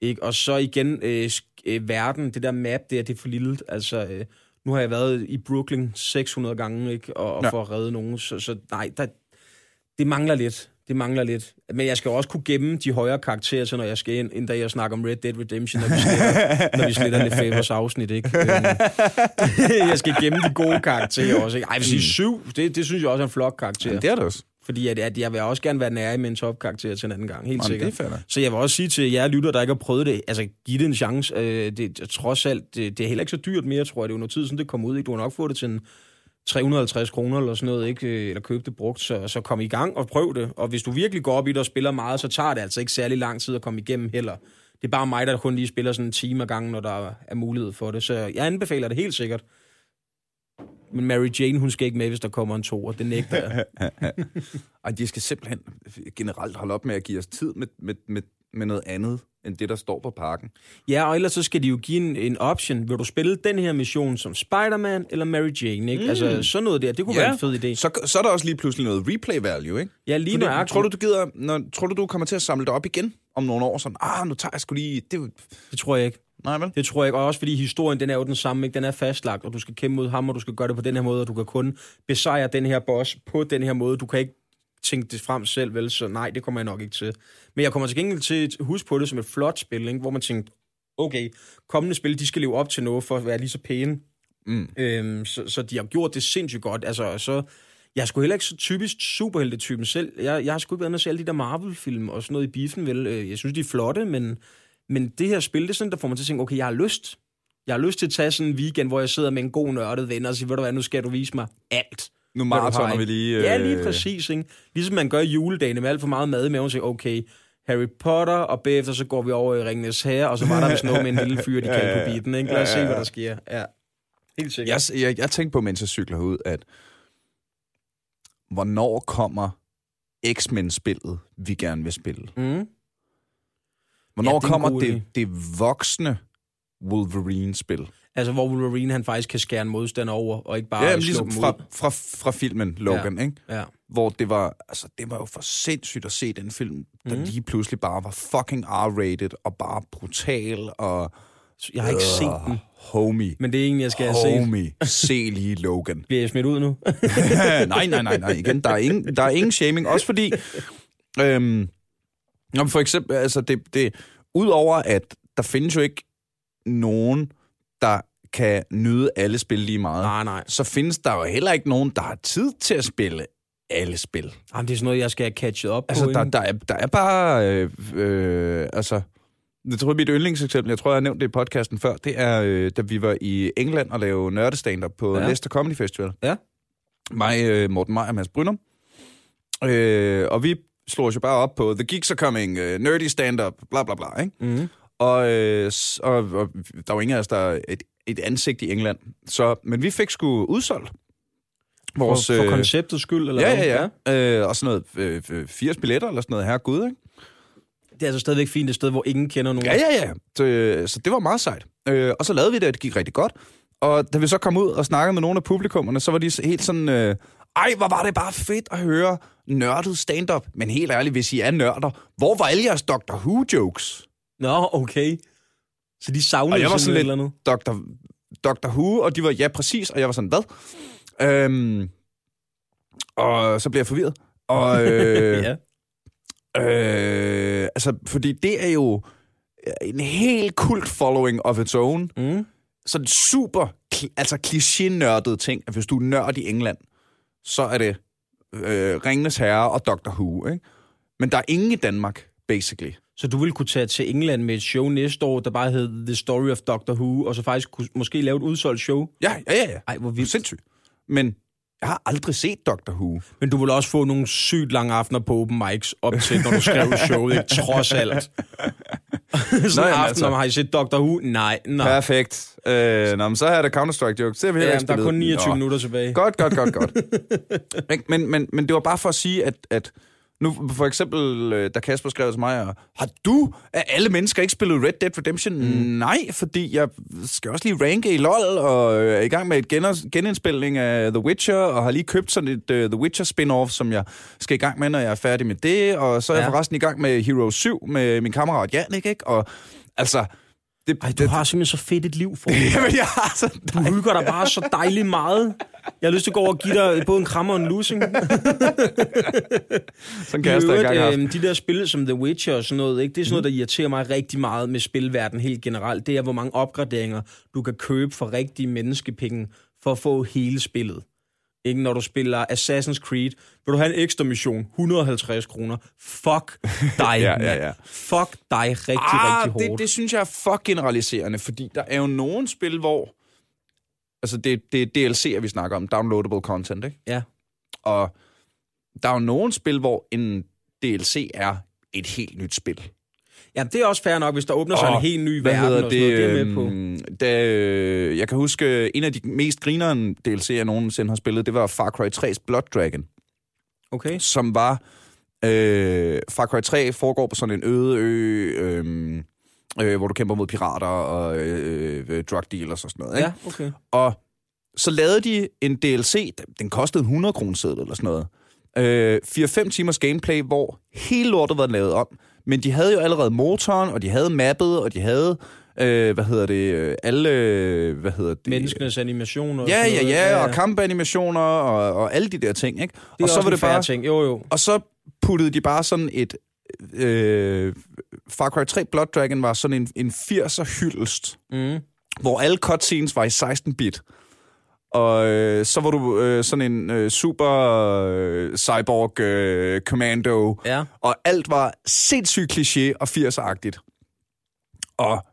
Ikke? Og så igen, øh, øh, verden, det der map der, det er for lille. Altså, øh, nu har jeg været i Brooklyn 600 gange, ikke? Og, og Ja. for at redde nogen. Så, så nej, der, det mangler lidt. Det mangler lidt. Men jeg skal også kunne gemme de højere karakterer, så når jeg skal ind, inden da jeg snakker om Red Dead Redemption, når vi sletter, når vi sletter lidt favors afsnit, ikke? Øhm, jeg skal gemme de gode karakterer også, ikke? Ej, vil sige syv, det, det synes jeg også er en flot karakter. Ja, det er det også. Fordi at, at jeg vil også gerne være nær med en topkarakter til en anden gang, helt Nå, men sikkert. det. Så jeg vil også sige til jer lytter, der ikke har prøvet det, altså giv det en chance. Øh, det, trods alt, det, det er heller ikke så dyrt mere, tror jeg. Det er jo noget tid siden, det kom ud. Ikke? Du har nok fået det til en 350 kroner eller sådan noget, ikke? Øh, eller købe det brugt, så, så kom i gang og prøv det. Og hvis du virkelig går op i det og spiller meget, så tager det altså ikke særlig lang tid at komme igennem heller. Det er bare mig, der kun lige spiller sådan en time ad gangen, når der er mulighed for det. Så jeg anbefaler det helt sikkert. Men Mary Jane, hun skal ikke med, hvis der kommer en to, og det nægter jeg. Ej, de skal simpelthen generelt holde op med at give os tid med, med, med, med noget andet, end det, der står på pakken. Ja, og ellers så skal de jo give en, en option. Vil du spille den her mission som Spider-Man eller Mary Jane, ikke? Mm. Altså, sådan noget der, det kunne ja. være en fed idé. Så, så er der også lige pludselig noget replay value, ikke? Ja, lige Fordi, nøjagtigt. tror du, du gider, når, tror du, du kommer til at samle det op igen om nogle år? Sådan, ah, nu tager jeg sgu lige... Det, Det tror jeg ikke. nej, vel? Det tror jeg ikke. Og også fordi historien, den er jo den samme, ikke? Den er fastlagt, og du skal kæmpe mod ham, og du skal gøre det på den her måde, og du kan kun besejre den her boss på den her måde. Du kan ikke tænke det frem selv, vel? Så nej, det kommer jeg nok ikke til. Men jeg kommer til gengæld til at huske på det som et flot spil, ikke? hvor man tænkte, okay, kommende spil, de skal leve op til noget for at være lige så pæne. Mm. Øhm, så, så de har gjort det sindssygt godt. Altså, så, jeg er sgu heller ikke så typisk superheltetypen selv. Jeg, jeg har sgu ikke været inde og se alle de der Marvel-film og sådan noget i biffen, vel. Øh, Jeg synes, de er flotte, men, men det her spil, det er sådan, der får mig til at tænke, okay, jeg har lyst. Jeg har lyst til at tage sådan en weekend, hvor jeg sidder med en god nørdet ven og siger, ved du hvad, nu skal du vise mig alt. Nu maratoner vi lige... Ja, øh, lige præcis. Ikke? Ligesom man gør i juledagene med alt for meget mad med, og siger, okay, Harry Potter, og bagefter så går vi over i Ringenes Herre, og så var der vist noget med en lille fyr, de kaldte på biten. Ikke? Lad os se, hvad der sker. Ja, helt sikkert. Jeg, jeg, jeg tænkte på, mens jeg cykler ud, at hvornår kommer X-Men-spillet, vi gerne vil spille? Mm. Hvornår Ja, det er kommer det, det voksne Wolverine-spil? Altså, hvor Wolverine han faktisk kan skære en modstander over, og ikke bare Ja, slå ligesom dem fra, ud. fra, fra filmen Logan, ikke? Ja. Hvor det var, altså, det var jo for sindssygt at se den film, der Mhm. lige pludselig bare var fucking R-rated, og bare brutal, og... Jeg har ikke set den, Homie. men det er egentlig, jeg skal have set. Homie. Se lige Logan. Bliver jeg smidt ud nu? nej, nej, nej, nej. Igen, der er ingen, der er ingen shaming. Også fordi, øhm, for eksempel, altså det, det, udover at der findes jo ikke nogen, der kan nyde alle spil lige meget, nej, nej. så findes der jo heller ikke nogen, der har tid til at spille alle spil. Jamen, det er sådan noget, jeg skal have catchet op Altså, på. der, inden. der, er, der er bare... Øh, øh, altså, jeg tror, mit yndlingseksempel, jeg tror, jeg har nævnt det i podcasten før, det er, øh, da vi var i England og lavede nørdestand på Ja. Leicester Comedy Festival. Ja. Mig, øh, Morten Meier og Mads Brynum. Øh, og vi slog os jo bare op på The Geeks Are Coming, øh, Nerdy Stand-Up, bla bla bla, ikke? Mm. Og, øh, og, og der var ingen af os, der er et, et ansigt i England. Så, men vi fik sgu udsolgt. For, for øh, konceptets skyld, eller Ja, ja, ja. Øh, og sådan noget, øh, øh, 80 billetter eller sådan noget, her gud, ikke? Det er altså stadigvæk fint et sted, hvor ingen kender nogen. Ja, ja, ja. Så, øh, så det var meget sejt. Øh, og så lavede vi det, og det gik rigtig godt. Og da vi så kom ud og snakkede med nogle af publikummerne, så var de helt sådan... Øh, ej, hvor var det bare fedt at høre nørdet stand-up. Men helt ærligt, hvis I er nørder, hvor var alle jeres Doctor Who-jokes? Nå, okay. Så de savnede Og jeg var sådan simpelthen lidt eller. Dr. Dr. Who, og de var, ja, præcis, og jeg var sådan, hvad? Øhm, og så blev jeg forvirret. Og, øh, ja. øh, altså, fordi det er jo en helt kult following of its own. Mm. Sådan super, altså kliché-nørdet ting, at hvis du er nørd i England, så er det øh, Ringenes Herre og Dr. Who, ikke? Men der er ingen i Danmark, basically. Så du ville kunne tage til England med et show næste år, der bare hed The Story of Doctor Who, og så faktisk kunne, måske lave et udsolgt show? Ja, ja, ja. ja. Ej, hvor er vildt. sindssygt. Men jeg har aldrig set Dr. Who. Men du vil også få nogle sygt lange aftener på open mics op til, når du skrev showet, ikke? Trods alt. Sådan en aften, altså. har I set Doctor Who? Nej, nej. Perfekt. Øh, nå, men så jeg da Counter-Strike jokes. Det har vi Ja, der er kun 29 Nå. minutter tilbage. Godt, godt, godt, godt. Ikke? men, men, men det var bare for at sige, at, at nu for eksempel, øh, da Kasper skrev til mig, og, har du af alle mennesker ikke spillet Red Dead Redemption? Mm. Nej, fordi jeg skal også lige ranke i LoL, og øh, er i gang med et genindspilning af The Witcher, og har lige købt sådan et uh, The Witcher spin-off, som jeg skal i gang med, når jeg er færdig med det, og så er jeg Ja. forresten i gang med Hero 7 med min kammerat Janik, ikke? Og altså... Det, Ej, du har simpelthen så fedt et liv for mig. Jamen, jeg har sådan... Du hygger dig bare så dejligt meget. Jeg har lyst til at gå over og give dig både en krammer og en lussing. Sådan kan jeg stadig øh, de der spil som The Witcher og sådan noget, ikke? det er sådan noget, der irriterer mig rigtig meget med spilverden helt generelt. Det er, hvor mange opgraderinger du kan købe for rigtige menneskepenge for at få hele spillet. Ikke når du spiller Assassin's Creed. Vil du have en ekstra mission? 150 kroner. Fuck dig, Ja, ja, ja. Fuck dig rigtig, ah, rigtig hårdt. det, det synes jeg er for generaliserende, fordi der er jo nogle spil, hvor... Altså, det, det er DLC'er, vi snakker om. Downloadable content, ikke? Ja. Og der er jo nogle spil, hvor en DLC er et helt nyt spil. Ja, det er også fair nok, hvis der åbner sig Og en helt ny verden hedder og sådan noget. Det er med på. øhm, Da, øh, jeg kan huske, øh, en af de mest grinerende DLC'er, jeg nogensinde har spillet, det var Far Cry 3's Blood Dragon. Okay. som var... Øh, Far Cry 3 foregår på sådan en øde ø, øh, øh, hvor du kæmper mod pirater og øh, øh, drug dealers og sådan noget. Ikke? Ja, okay. Og så lavede de en DLC, den- kostede 100 kroner eller sådan noget. Øh, 4-5 timers gameplay, hvor hele lortet var lavet om. Men de havde jo allerede motoren, og de havde mappet, og de havde, øh, hvad hedder det, øh, alle, øh, hvad hedder det? Menneskenes animationer. Ja, ja, noget. ja, og kampanimationer og, og alle de der ting, ikke? Det og så var det bare, ting. Jo, jo. og så puttede de bare sådan et... Øh, Far Cry 3 Blood Dragon var sådan en, en 80'er hyldest, Mm. hvor alle cutscenes var i 16-bit. Og øh, så var du øh, sådan en øh, super øh, cyborg øh, commando, Ja. og alt var sindssygt kliché og 80'er-agtigt. Og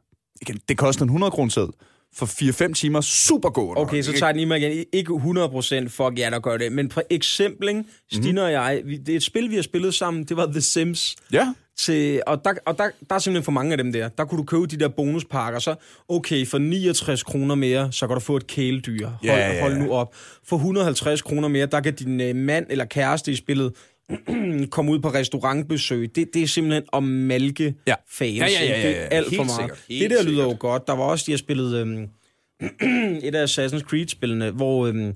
igen, det kostede en 100 kroner for 4-5 timer super god. Okay, så tager jeg den lige med igen. Ikke 100% fuck ja, der gør det. Men for eksempel, ikke? Stine og jeg, vi, det er et spil, vi har spillet sammen, det var The Sims. Ja, Til, og der, og der, der er simpelthen for mange af dem der. Der kunne du købe de der bonuspakker, så okay, for 69 kroner mere, så kan du få et kæledyr. Hold, Ja, ja, ja. hold nu op. For 150 kroner mere, der kan din øh, mand eller kæreste i spillet komme ud på restaurantbesøg. Det, det er simpelthen at malke Ja. fans. Ja, ja, ja, ikke? ja, Det ja. er alt Helt for meget. sikkert. Helt det der lyder jo sikkert. godt. Der var også, de har spillet øhm, et af Assassin's Creed-spillene, hvor øhm,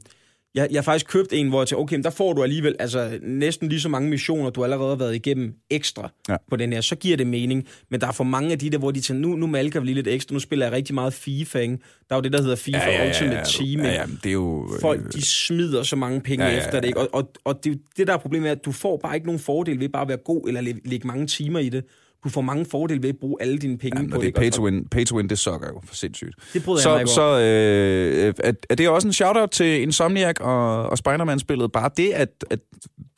jeg, jeg har faktisk købt en, hvor jeg tænkte, okay, men der får du alligevel altså, næsten lige så mange missioner, du allerede har været igennem ekstra Ja. ja. på den her. Så giver det mening. Men der er for mange af de der, hvor de tænker, nu, nu malker vi lige lidt ekstra. Nu spiller jeg rigtig meget FIFA, ikke? Der er jo det, der hedder FIFA ja, ja, ja, Ultimate ja, Team. ja, ikke? ja, men det er jo... øh, Folk, de smider så mange penge Ja, ja, ja, ja, ja, efter det, ikke? Og, og, og det, det, der er problemet er, at du får bare ikke nogen fordel ved bare at være god, eller læ- lægge mange timer i det. Du får mange fordele ved at bruge alle dine penge Jamen, på det er ikke? pay to win, pay to win, det sukker jo for sindssygt. Det bryder jeg så, mig ikke så øh, er, er det også en shout-out til Insomniac og, og Spider-Man-spillet? Bare det, at, at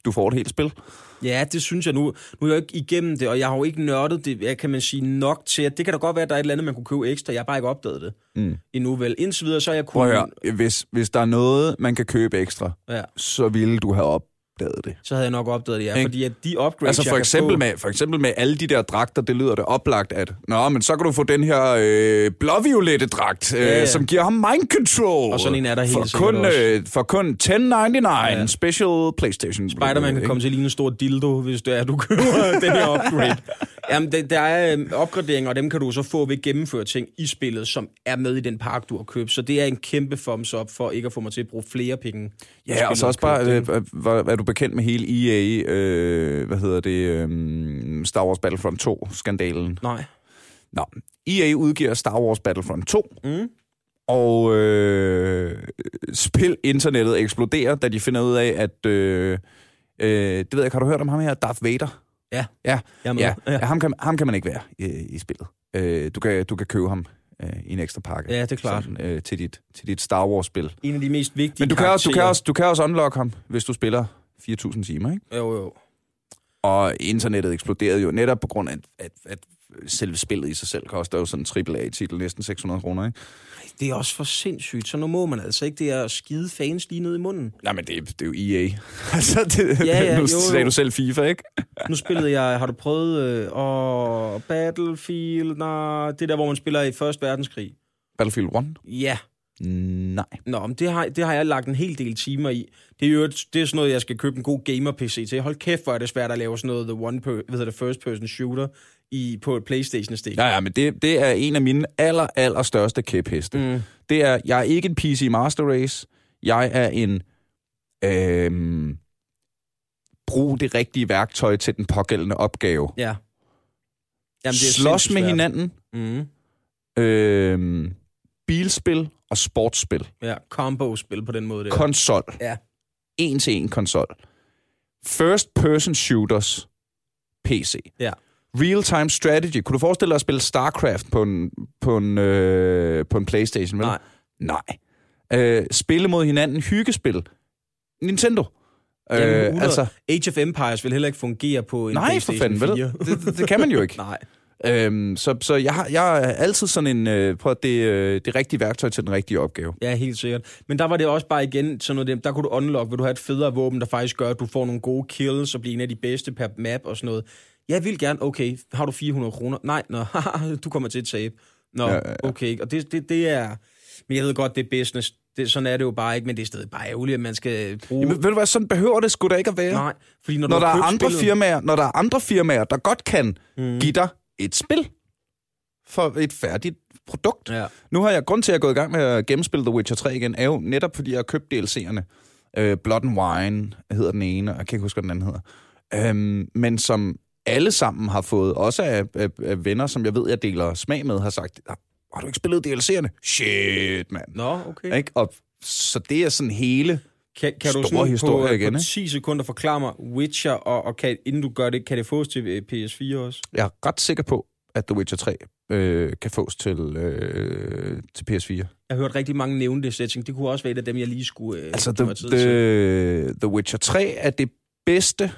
du får et helt spil. Ja, det synes jeg nu. Nu er jeg ikke igennem det, og jeg har jo ikke nørdet det, jeg kan man sige, nok til, at det kan da godt være, at der er et eller andet, man kunne købe ekstra. Jeg har bare ikke opdaget det Mm. endnu vel. Indtil videre, så er jeg kun... Prøv at høre, hvis, hvis der er noget, man kan købe ekstra, Ja, så ville du have opdaget det. så havde jeg nok opdaget det, ja. Fordi at de upgrades, Altså for eksempel, få, med, for eksempel med alle de der dragter, det lyder det oplagt, at Nå, men så kan du få den her øh, blåviolette dragt, øh, Ja, ja. som giver ham mind control. Og sådan en er der helt for kun, øh, For kun 1099 Ja. special PlayStation. Spider-Man kan komme til at ligne en stor dildo, hvis det er, du køber den her upgrade. Jamen, det, der er øhm, opgraderinger, og dem kan du så få ved at gennemføre ting i spillet, som er med i den pakke, du har købt. Så det er en kæmpe thumbs up for ikke at få mig til at bruge flere penge. Ja, og så også bare, dem. øh, var, du bekendt med hele EA, øh, hvad hedder det, øh, Star Wars Battlefront 2-skandalen? Nej. Nå, EA udgiver Star Wars Battlefront 2, Mm. og øh, spil internettet eksploderer, da de finder ud af, at, øh, øh, det ved jeg, har du hørt om ham her, Darth Vader? Ja, Ja, med. ja, Ja. Ham, kan, ham kan man ikke være i, i spillet. Øh, du, kan, du kan købe ham øh, i en ekstra pakke. Ja, det er klart. Sådan, øh, til, dit, til dit Star Wars-spil. En af de mest vigtige Men du kan, også, du, kan også, du kan også unlock ham, hvis du spiller 4.000 timer, ikke? Jo, jo. Og internettet eksploderede jo netop på grund af, at, at selve spillet i sig selv koster jo sådan en AAA-titel næsten 600 kroner, ikke? Det er også for sindssygt, så nu må man altså ikke det er skide fans lige ned i munden. Nej, men det, er- det er jo EA. altså, det, Ja, ja, nu jo, jo. sagde du selv FIFA, ikke? Nu spillede jeg, har du prøvet, øh, Battlefield, nej, det der, hvor man spiller i Første Verdenskrig. Battlefield 1? Ja, Nej. Nå, men det har, det har jeg lagt en hel del timer i. Det er jo det er sådan noget, jeg skal købe en god gamer-PC til. Hold kæft, hvor er det svært at lave sådan noget the one per, hedder det, first person shooter i, på et Playstation-stik. Ja, ja, men det, det er en af mine aller, aller største kæpheste. Mm. Det er, jeg er ikke en PC Master Race. Jeg er en... Øhm, brug det rigtige værktøj til den pågældende opgave. Ja. Jamen, det er Slås med svært. hinanden. Mm. Øhm, bilspil og sportsspil. Ja, combo-spil på den måde. Der. Konsol. Ja. En til en konsol. First person shooters. PC. Ja. Real-time strategy. Kunne du forestille dig at spille StarCraft på en, på en, øh, på en Playstation? Vel? Nej. Nej. Øh, spille mod hinanden. Hyggespil. Nintendo. Jamen, Øh, 100. altså, Age of Empires vil heller ikke fungere på en nej, for PlayStation fanden, 4. vel? Det, det, det kan man jo ikke. nej. Øhm, så så jeg, har, jeg er altid sådan en, øh, på at det, øh, det rigtige værktøj til den rigtige opgave. Ja, helt sikkert. Men der var det også bare igen sådan noget, der, der kunne du unlock, vil du have et federe våben, der faktisk gør, at du får nogle gode kills og bliver en af de bedste per map og sådan noget. Jeg vil gerne, okay, har du 400 kroner? Nej, nå, du kommer til et tabe. Nå, Ja, ja, ja, okay. Og det, det, det er... Men jeg ved godt, det er business. Det, sådan er det jo bare ikke, men det er stadig bare ærgerligt, at man skal bruge... Jamen, ved du hvad, sådan behøver det sgu da ikke at være. Nej, fordi når, når du der er andre spillet, firmaer, når der er andre firmaer, der godt kan Mm. mm. give dig et spil for et færdigt produkt. Ja. Nu har jeg grund til at gå i gang med at gennemspille The Witcher 3 igen, er jo netop fordi jeg har købt DLC'erne. Øh, Blood and Wine hedder den ene, og jeg kan ikke huske, hvad den anden hedder. Øhm, men som alle sammen har fået, også af, af, af venner, som jeg ved, jeg deler smag med, har sagt, har du ikke spillet DLC'erne? Shit, mand. Nå, okay. Ikke? Og, så det er sådan hele... Kan, kan du Store sådan historier på, igen, på ikke? 10 sekunder forklare mig Witcher, og, og kan, inden du gør det, kan det fås til øh, PS4 også? Jeg er ret sikker på, at The Witcher 3 øh, kan fås til, øh, til PS4. Jeg har hørt rigtig mange nævne det setting. Det kunne også være et af dem, jeg lige skulle øh, Altså, the, the, the Witcher 3 er det bedste...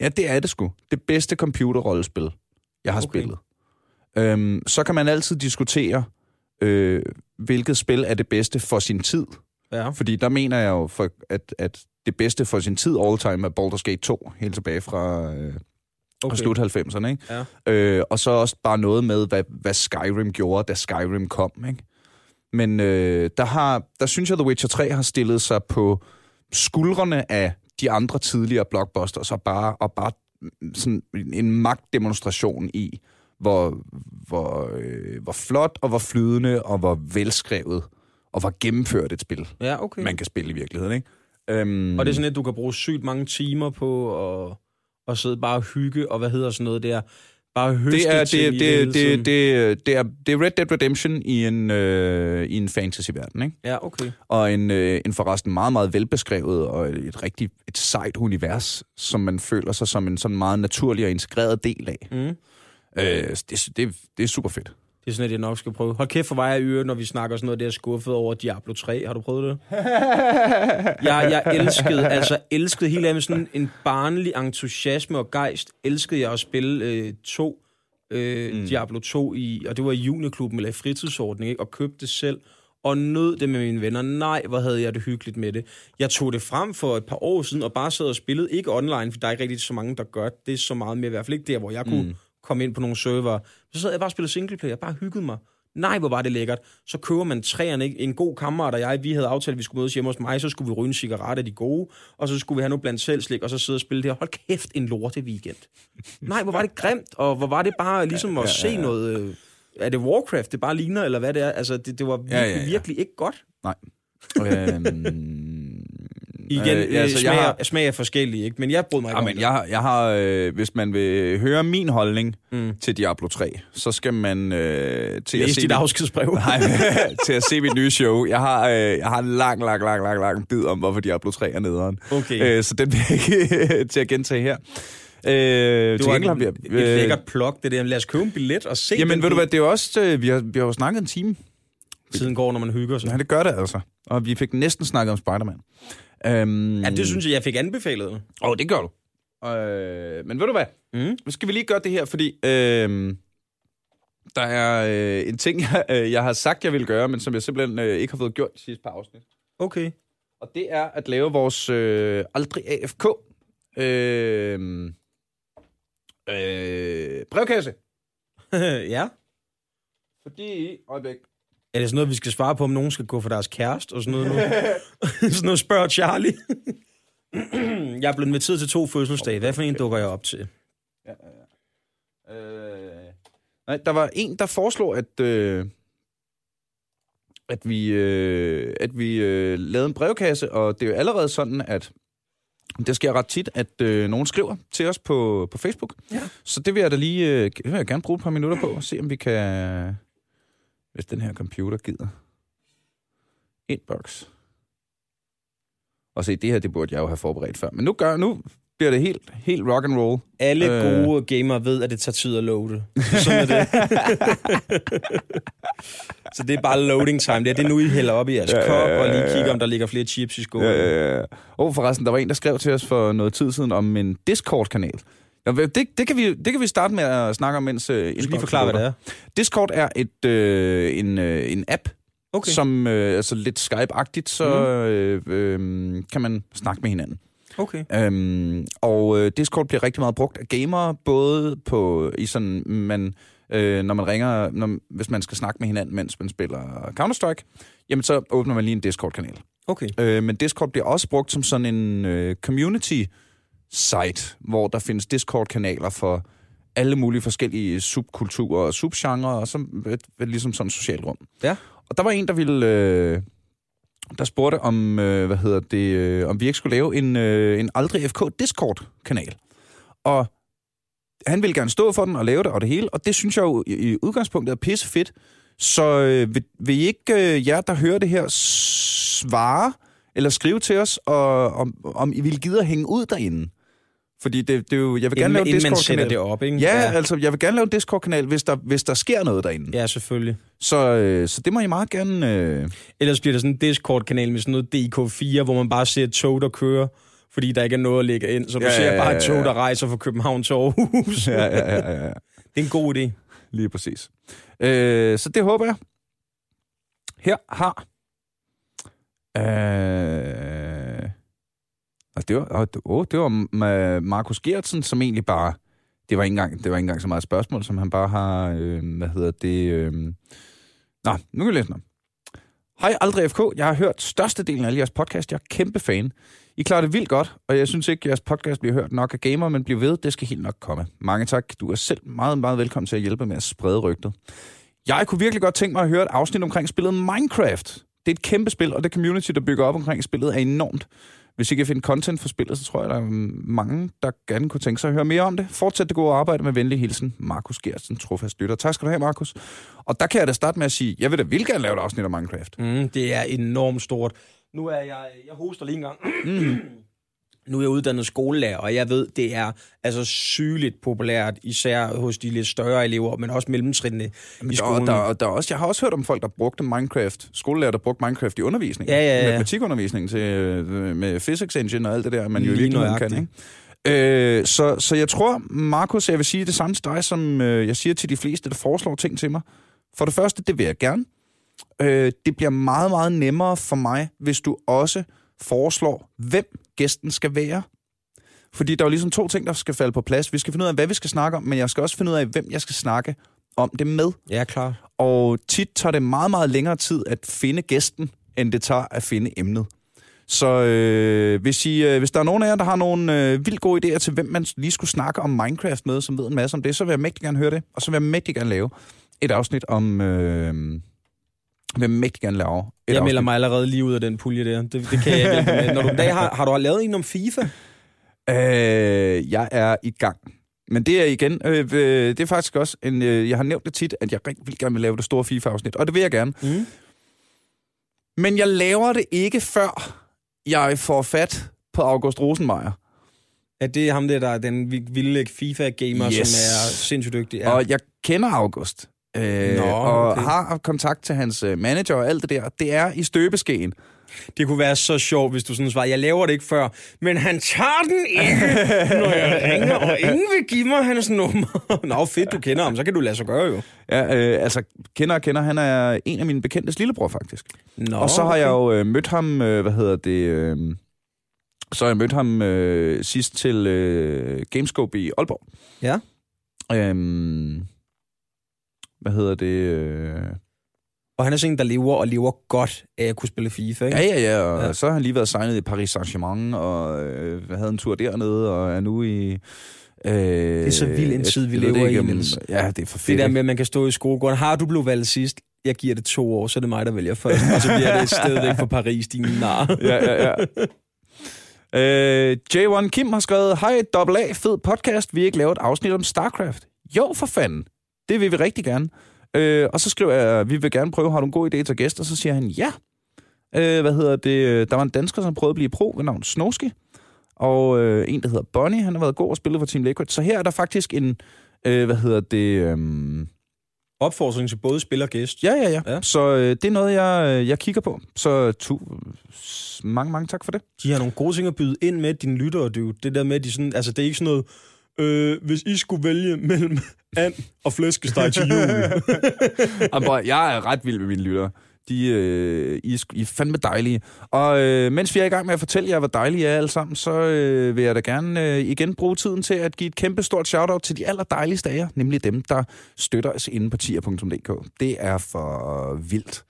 Ja, det er det sgu. Det bedste computerrollespil, jeg har Okay. spillet. Øhm, så kan man altid diskutere, øh, hvilket spil er det bedste for sin tid. Ja. Fordi der mener jeg jo, for, at, at det bedste for sin tid all time er Baldur's Gate 2, helt tilbage fra, øh, okay. slut 90'erne. Ikke? Ja. Øh, og så også bare noget med, hvad, hvad Skyrim gjorde, da Skyrim kom. Ikke? Men øh, der, har, der synes jeg, The Witcher 3 har stillet sig på skuldrene af de andre tidligere blockbusters, og bare, og bare sådan en magtdemonstration i, hvor, hvor, øh, hvor flot og hvor flydende og hvor velskrevet og hvor gennemført et spil, Ja, okay. man kan spille i virkeligheden. Ikke? Øhm, Og det er sådan, at du kan bruge sygt mange timer på at, at sidde bare og hygge, og hvad hedder sådan noget der? Bare det er, det, det, det, det, det, er, det er Red Dead Redemption i en, øh, i en fantasy-verden, ikke? Ja, okay. Og en, øh, en forresten meget, meget velbeskrevet og et, et rigtig et sejt univers, som man føler sig som en sådan meget naturlig og integreret del af. Mm. Øh, det, det, det er super fedt. Det er sådan, at jeg nok skal prøve. Hold kæft for mig af øre, når vi snakker sådan noget, der er skuffet over Diablo 3. Har du prøvet det? jeg, jeg elskede, altså elskede helt af med sådan en barnlig entusiasme og gejst. Elskede jeg at spille øh, to, øh, mm. Diablo 2 i, og det var i juniorklubben eller i fritidsordning, ikke? og købte det selv og nød det med mine venner. Nej, hvor havde jeg det hyggeligt med det. Jeg tog det frem for et par år siden og bare sad og spillede, ikke online, for der er ikke rigtig så mange, der gør det så meget mere, i hvert fald ikke der, hvor jeg kunne mm. Komme ind på nogle server. Så sad jeg bare og spillede singleplayer, bare hyggede mig. Nej, hvor var det lækkert. Så køber man træerne, ikke? En god kammerat og jeg, vi havde aftalt, at vi skulle mødes hjemme hos mig, så skulle vi ryge en cigaret af de gode, og så skulle vi have noget blandt selv slik, og så sidde og spille det. Hold kæft, en lorte weekend. Nej, hvor var det grimt, og hvor var det bare ligesom at ja, ja, ja. se noget... Øh, er det Warcraft, det bare ligner, eller hvad det er? Altså, det, det var virkelig, ja, ja, ja. virkelig ikke godt. Nej. øhm, Igen, øh, altså, smag, jeg har, smag er forskellige, ikke? men jeg brød mig ikke ja, men jeg, jeg har, øh, Hvis man vil høre min holdning mm. til Diablo 3, så skal man øh, til Læs at se... dit afskedsbrev. Nej, til at se mit nye show. Jeg har, øh, jeg har en lang, lang, lang, lang, lang bid om, hvorfor Diablo 3 er nederen. Okay. Øh, så den vil jeg ikke til at gentage her. Øh, det var et, vi, et øh, lækkert plok, det der. Lad os købe en billet og se Jamen, ved du hvad, det er også... Øh, vi, har, vi har jo snakket en time. Tiden går, når man hygger sig. Ja, det gør det altså. Og vi fik næsten snakket om Spider-Man. Um, ja, det synes jeg, jeg fik anbefalet. Åh, oh, det gør du. Uh, men ved du hvad? Mm. Nu skal vi lige gøre det her, fordi uh, der er uh, en ting, jeg, uh, jeg har sagt, jeg vil gøre, men som jeg simpelthen uh, ikke har fået gjort de sidste par afsnit. Okay. Og det er at lave vores uh, aldrig AFK uh, uh, brevkasse. ja. Fordi, øjeblik, er det sådan noget, vi skal svare på, om nogen skal gå for deres kæreste og sådan noget? sådan noget spørger Charlie. jeg er blevet inviteret til to fødselsdage. Hvad for en dukker jeg op til? Ja, ja, ja. Øh, nej, der var en, der foreslog, at, øh, at vi, øh, at vi øh, lavede en brevkasse, og det er jo allerede sådan, at det sker ret tit, at øh, nogen skriver til os på, på Facebook. Ja. Så det vil jeg da lige øh, vil jeg gerne bruge et par minutter på, og se om vi kan hvis den her computer gider. Inbox. Og se, det her, det burde jeg jo have forberedt før. Men nu, gør, nu bliver det helt, helt rock and roll. Alle øh. gode gamere ved, at det tager tid at loade. Sådan er det. så det er bare loading time. Det er det nu, I hælder op i jeres ja, kop, og lige kigger, om der ligger flere chips i skålen. Ja, ja, ja. Og forresten, der var en, der skrev til os for noget tid siden om en Discord-kanal. Ja, det, det, kan vi, det kan vi starte med at snakke om, mens... Øh, skal lige forklare, hvad det er. Discord er et, øh, en, øh, en app, okay. som øh, altså lidt Skype-agtigt, så mm. øh, øh, kan man snakke med hinanden. Okay. Øhm, og øh, Discord bliver rigtig meget brugt af gamere, både på i sådan, man, øh, når man ringer, når, hvis man skal snakke med hinanden, mens man spiller Counter-Strike, jamen så åbner man lige en Discord-kanal. Okay. Øh, men Discord bliver også brugt som sådan en øh, community site, hvor der findes Discord-kanaler for alle mulige forskellige subkulturer og subgenre, og et, ligesom sådan et socialt rum. Ja. Og der var en, der ville... Øh, der spurgte om, øh, hvad hedder det, øh, om vi ikke skulle lave en, øh, en Aldrig FK Discord-kanal. Og han ville gerne stå for den og lave det og det hele, og det synes jeg jo i, i udgangspunktet er pisse fedt. Så øh, vil, vil I ikke, øh, jer der hører det her, svare eller skrive til os, og, om, om I vil give at hænge ud derinde? Fordi det, det er jo, jeg vil gerne lave en Discord-kanal. det op, ikke? Ja, ja, altså, jeg vil gerne lave en Discord-kanal, hvis der, hvis der sker noget derinde. Ja, selvfølgelig. Så, øh, så det må I meget gerne... Øh... Ellers bliver det sådan en Discord-kanal med sådan noget DK4, hvor man bare ser tog, der kører, fordi der ikke er noget at lægge ind. Så du ja, ser ja, ja, bare et tog, der rejser fra København til Aarhus. ja, ja, ja, ja. Det er en god idé. Lige præcis. Øh, så det håber jeg. Her har... Øh, og det var, og, oh, det var Markus Gertsen, som egentlig bare... Det var, ikke engang, det var ikke engang så meget spørgsmål, som han bare har... Øh, hvad hedder det? Øh... Nå, nu kan vi læse noget. Hej, Aldrig FK. Jeg har hørt størstedelen af alle jeres podcast. Jeg er kæmpe fan. I klarer det vildt godt, og jeg synes ikke, at jeres podcast bliver hørt nok af gamer, men bliver ved. Det skal helt nok komme. Mange tak. Du er selv meget, meget velkommen til at hjælpe med at sprede rygtet. Jeg kunne virkelig godt tænke mig at høre et afsnit omkring spillet Minecraft. Det er et kæmpe spil, og det community, der bygger op omkring spillet, er enormt. Hvis I kan finde content for spillet, så tror jeg, der er mange, der gerne kunne tænke sig at høre mere om det. Fortsæt det gode arbejde med venlig hilsen, Markus Gersten, trofast lytter. Tak skal du have, Markus. Og der kan jeg da starte med at sige, jeg vil da vil gerne lave et afsnit af Minecraft. Mm, det er enormt stort. Nu er jeg, jeg hoster lige en gang. Mm. Nu er jeg uddannet skolelærer, og jeg ved, det er altså sygeligt populært, især hos de lidt større elever, men også mellemtrinene i skolen. Der, der, der er også, jeg har også hørt om folk, der brugte Minecraft, skolelærer, der brugte Minecraft i undervisning. Ja, ja, ja. Matematikundervisning til, øh, med physics engine og alt det der, man jo nøjagtigt. kan, ikke? Øh, så, så jeg tror, Markus, jeg vil sige det samme til dig, som øh, jeg siger til de fleste, der foreslår ting til mig. For det første, det vil jeg gerne. Øh, det bliver meget, meget nemmere for mig, hvis du også foreslår, hvem gæsten skal være. Fordi der er jo ligesom to ting, der skal falde på plads. Vi skal finde ud af, hvad vi skal snakke om, men jeg skal også finde ud af, hvem jeg skal snakke om det med. Ja, klar. Og tit tager det meget, meget længere tid at finde gæsten, end det tager at finde emnet. Så øh, hvis, I, øh, hvis der er nogen af jer, der har nogle øh, vildt gode idéer til, hvem man lige skulle snakke om Minecraft med, som ved en masse om det, så vil jeg mægtig gerne høre det. Og så vil jeg mægtig gerne lave et afsnit om... Øh, vil jeg mægtig gerne lave Jeg afsnit. melder mig allerede lige ud af den pulje der. Det, det kan jeg ikke. Når du en dag har, har du lavet en om FIFA? Øh, jeg er i gang. Men det er igen, øh, øh, det er faktisk også, en, øh, jeg har nævnt det tit, at jeg rigtig vil gerne vil lave det store FIFA-afsnit, og det vil jeg gerne. Mm. Men jeg laver det ikke før jeg får fat på August Rosenmeier. Er det ham der, der er den vilde FIFA-gamer, Yes. som er sindssygt dygtig? Ja. Ja. Og jeg kender August. Øh, Nå, og okay. har kontakt til hans øh, manager og alt det der. Det er i støbeskeen. Det kunne være så sjovt, hvis du sådan svarer, jeg laver det ikke før, men han tager den ikke, når jeg ringer, og ingen vil give mig hans nummer. Nå, fedt, du kender ham, så kan du lade sig gøre jo. Ja, øh, altså, kender og kender, han er en af mine bekendtes lillebror, faktisk. Nå, og så har okay. jeg jo øh, mødt ham, øh, hvad hedder det... Øh, så har jeg mødt ham øh, sidst til øh, Gamescope i Aalborg. Ja. Øhm, hvad hedder det? Øh, Og han er sådan en, der lever og lever godt af at kunne spille FIFA, ikke? Ja, ja, ja, og Ja. så har han lige været signet i Paris Saint-Germain, og øh, havde en tur dernede, og er nu i... Øh, det er så vild en tid, vi lever i, Niels. Ja, det er for fedt. Det der med, at man kan stå i skolegården. Har du blevet valgt sidst? Jeg giver det to år, så er det mig, der vælger først. Og så bliver det stadigvæk for Paris, din nar. ja, ja, ja. Øh, J1 Kim har skrevet, Hej, double A, fed podcast. Vi har ikke lavet et afsnit om StarCraft. Jo, for fanden. Det vil vi rigtig gerne. Øh, og så skriver jeg, vi vil gerne prøve, har du en god idé til gæster? Så siger han, ja. Øh, hvad hedder det? Der var en dansker, som prøvede at blive pro ved navn Snoski. Og øh, en, der hedder Bonnie, han har været god og spillet for Team Liquid. Så her er der faktisk en, øh, hvad hedder det... Øh, Opfordring til både spiller og gæst. ja, ja, ja, Ja. Så øh, det er noget, jeg, øh, jeg kigger på. Så tu, mange, mange tak for det. De har nogle gode ting at byde ind med, dine lyttere, du. Det der med, de sådan, altså det er ikke sådan noget, øh, hvis I skulle vælge mellem and og flæskesteg til jul. Jamen, jeg er ret vild med mine lyttere. De, øh, I, I er fandme dejlige. Og øh, mens vi er i gang med at fortælle jer, hvor dejlige I er alle sammen, så øh, vil jeg da gerne øh, igen bruge tiden til at give et kæmpe stort shout-out til de allerdejligste af jer, nemlig dem, der støtter os inde på tier.dk. Det er for vildt,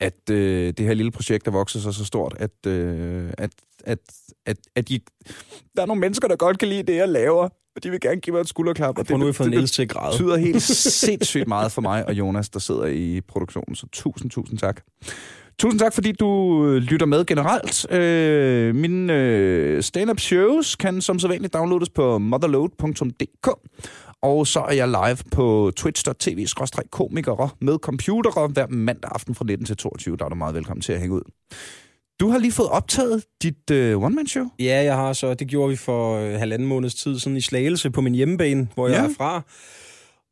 at øh, det her lille projekt er vokset sig så stort, at, øh, at, at, at, at I, der er nogle mennesker, der godt kan lide det, jeg laver, og de vil gerne give mig et skulderklap. Og Prøv nu det, det, til græde. betyder helt sindssygt meget for mig og Jonas, der sidder i produktionen. Så tusind, tusind tak. Tusind tak, fordi du øh, lytter med generelt. Øh, mine øh, stand-up shows kan som sædvanligt downloades på motherload.dk. Og så er jeg live på twitch.tv-komikere med computere hver mandag aften fra 19 til 22. Der er du meget velkommen til at hænge ud. Du har lige fået optaget dit øh, one-man-show. Ja, jeg har så. Det gjorde vi for øh, halvanden måneds tid sådan i Slagelse på min hjemmebane, hvor jeg Ja. er fra.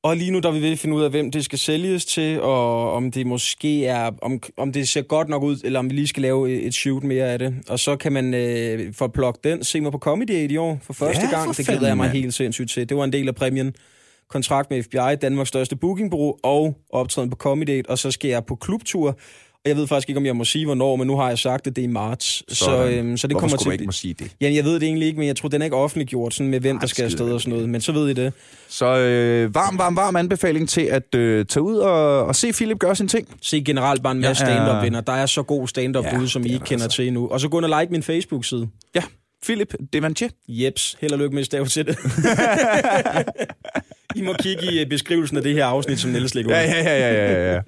Og lige nu der er vi ved at finde ud af, hvem det skal sælges til, og om det måske er, om, om det ser godt nok ud, eller om vi lige skal lave et shoot mere af det. Og så kan man øh, for at plukke den, se mig på Comedy i år for første Ja, gang. for Det glæder jeg mig helt sindssygt til. Det var en del af præmien. Kontrakt med FBI, Danmarks største bookingbureau, og optræden på Comedy og så skal jeg på klubtur. Jeg ved faktisk ikke, om jeg må sige, hvornår, men nu har jeg sagt, at det er i marts. Så, Sådan. øhm, så det Hvorfor kommer til ikke må sige det? Jamen, jeg ved det egentlig ikke, men jeg tror, den er ikke offentliggjort, sådan med hvem, Ej, der skal afsted og sådan noget. Men så ved I det. Så øh, varm, varm, varm anbefaling til at øh, tage ud og, og se Philip gøre sin ting. Se generelt bare en masse er- stand-up-venner. Der er så god stand-up Ja, ude, som I ikke der kender altså. til endnu. Og så gå ind og like min Facebook-side. Ja, Philip Devantier. Jeps, held og lykke med at til det. I må kigge i øh, beskrivelsen af det her afsnit, som Niels lægger ud. Ja, ja, ja, ja, ja, ja.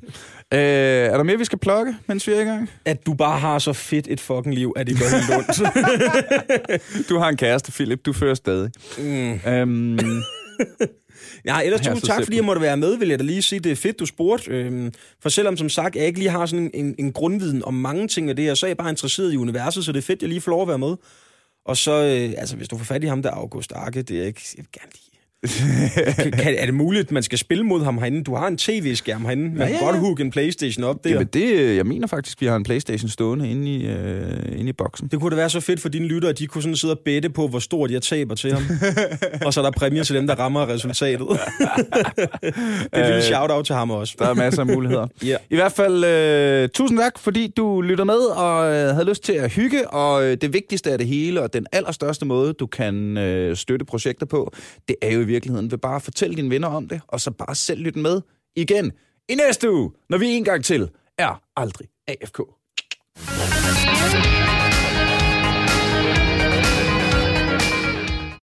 Øh, er der mere, vi skal plukke, mens vi er i gang? At du bare har så fedt et fucking liv, at det gør helt ondt. Du har en kæreste, Philip. Du fører stadig. mm. Øhm, Ja, ellers er tusind tak, fordi simpel. jeg måtte være med, vil jeg da lige sige. Det er fedt, du spurgte. Øhm, for selvom, som sagt, jeg ikke lige har sådan en, en grundviden om mange ting af det her, så er jeg bare interesseret i universet, så det er fedt, jeg lige får lov at være med. Og så, øh, altså hvis du får fat i ham der August Arke, det er ikke, jeg vil gerne lide. Kan, kan, er det muligt, at man skal spille mod ham herinde? Du har en tv-skærm herinde. Man ja, ja, ja. kan godt hooke en Playstation op der. Jamen det, øh, jeg mener faktisk, vi har en Playstation stående inde i, øh, inde i boksen. Det kunne da være så fedt for dine lyttere, at de kunne sådan sidde og bette på, hvor stort jeg taber til ham. og så er der præmier til dem, der rammer resultatet. det er et lille shout-out til ham også. Der er masser af muligheder. yeah. I hvert fald, øh, tusind tak, fordi du lytter med og øh, havde lyst til at hygge. Og øh, det vigtigste af det hele, og den allerstørste måde, du kan øh, støtte projekter på, det er jo i virkeligheden ved bare at fortælle dine venner om det, og så bare selv lytte med igen i næste uge, når vi en gang til er aldrig AFK.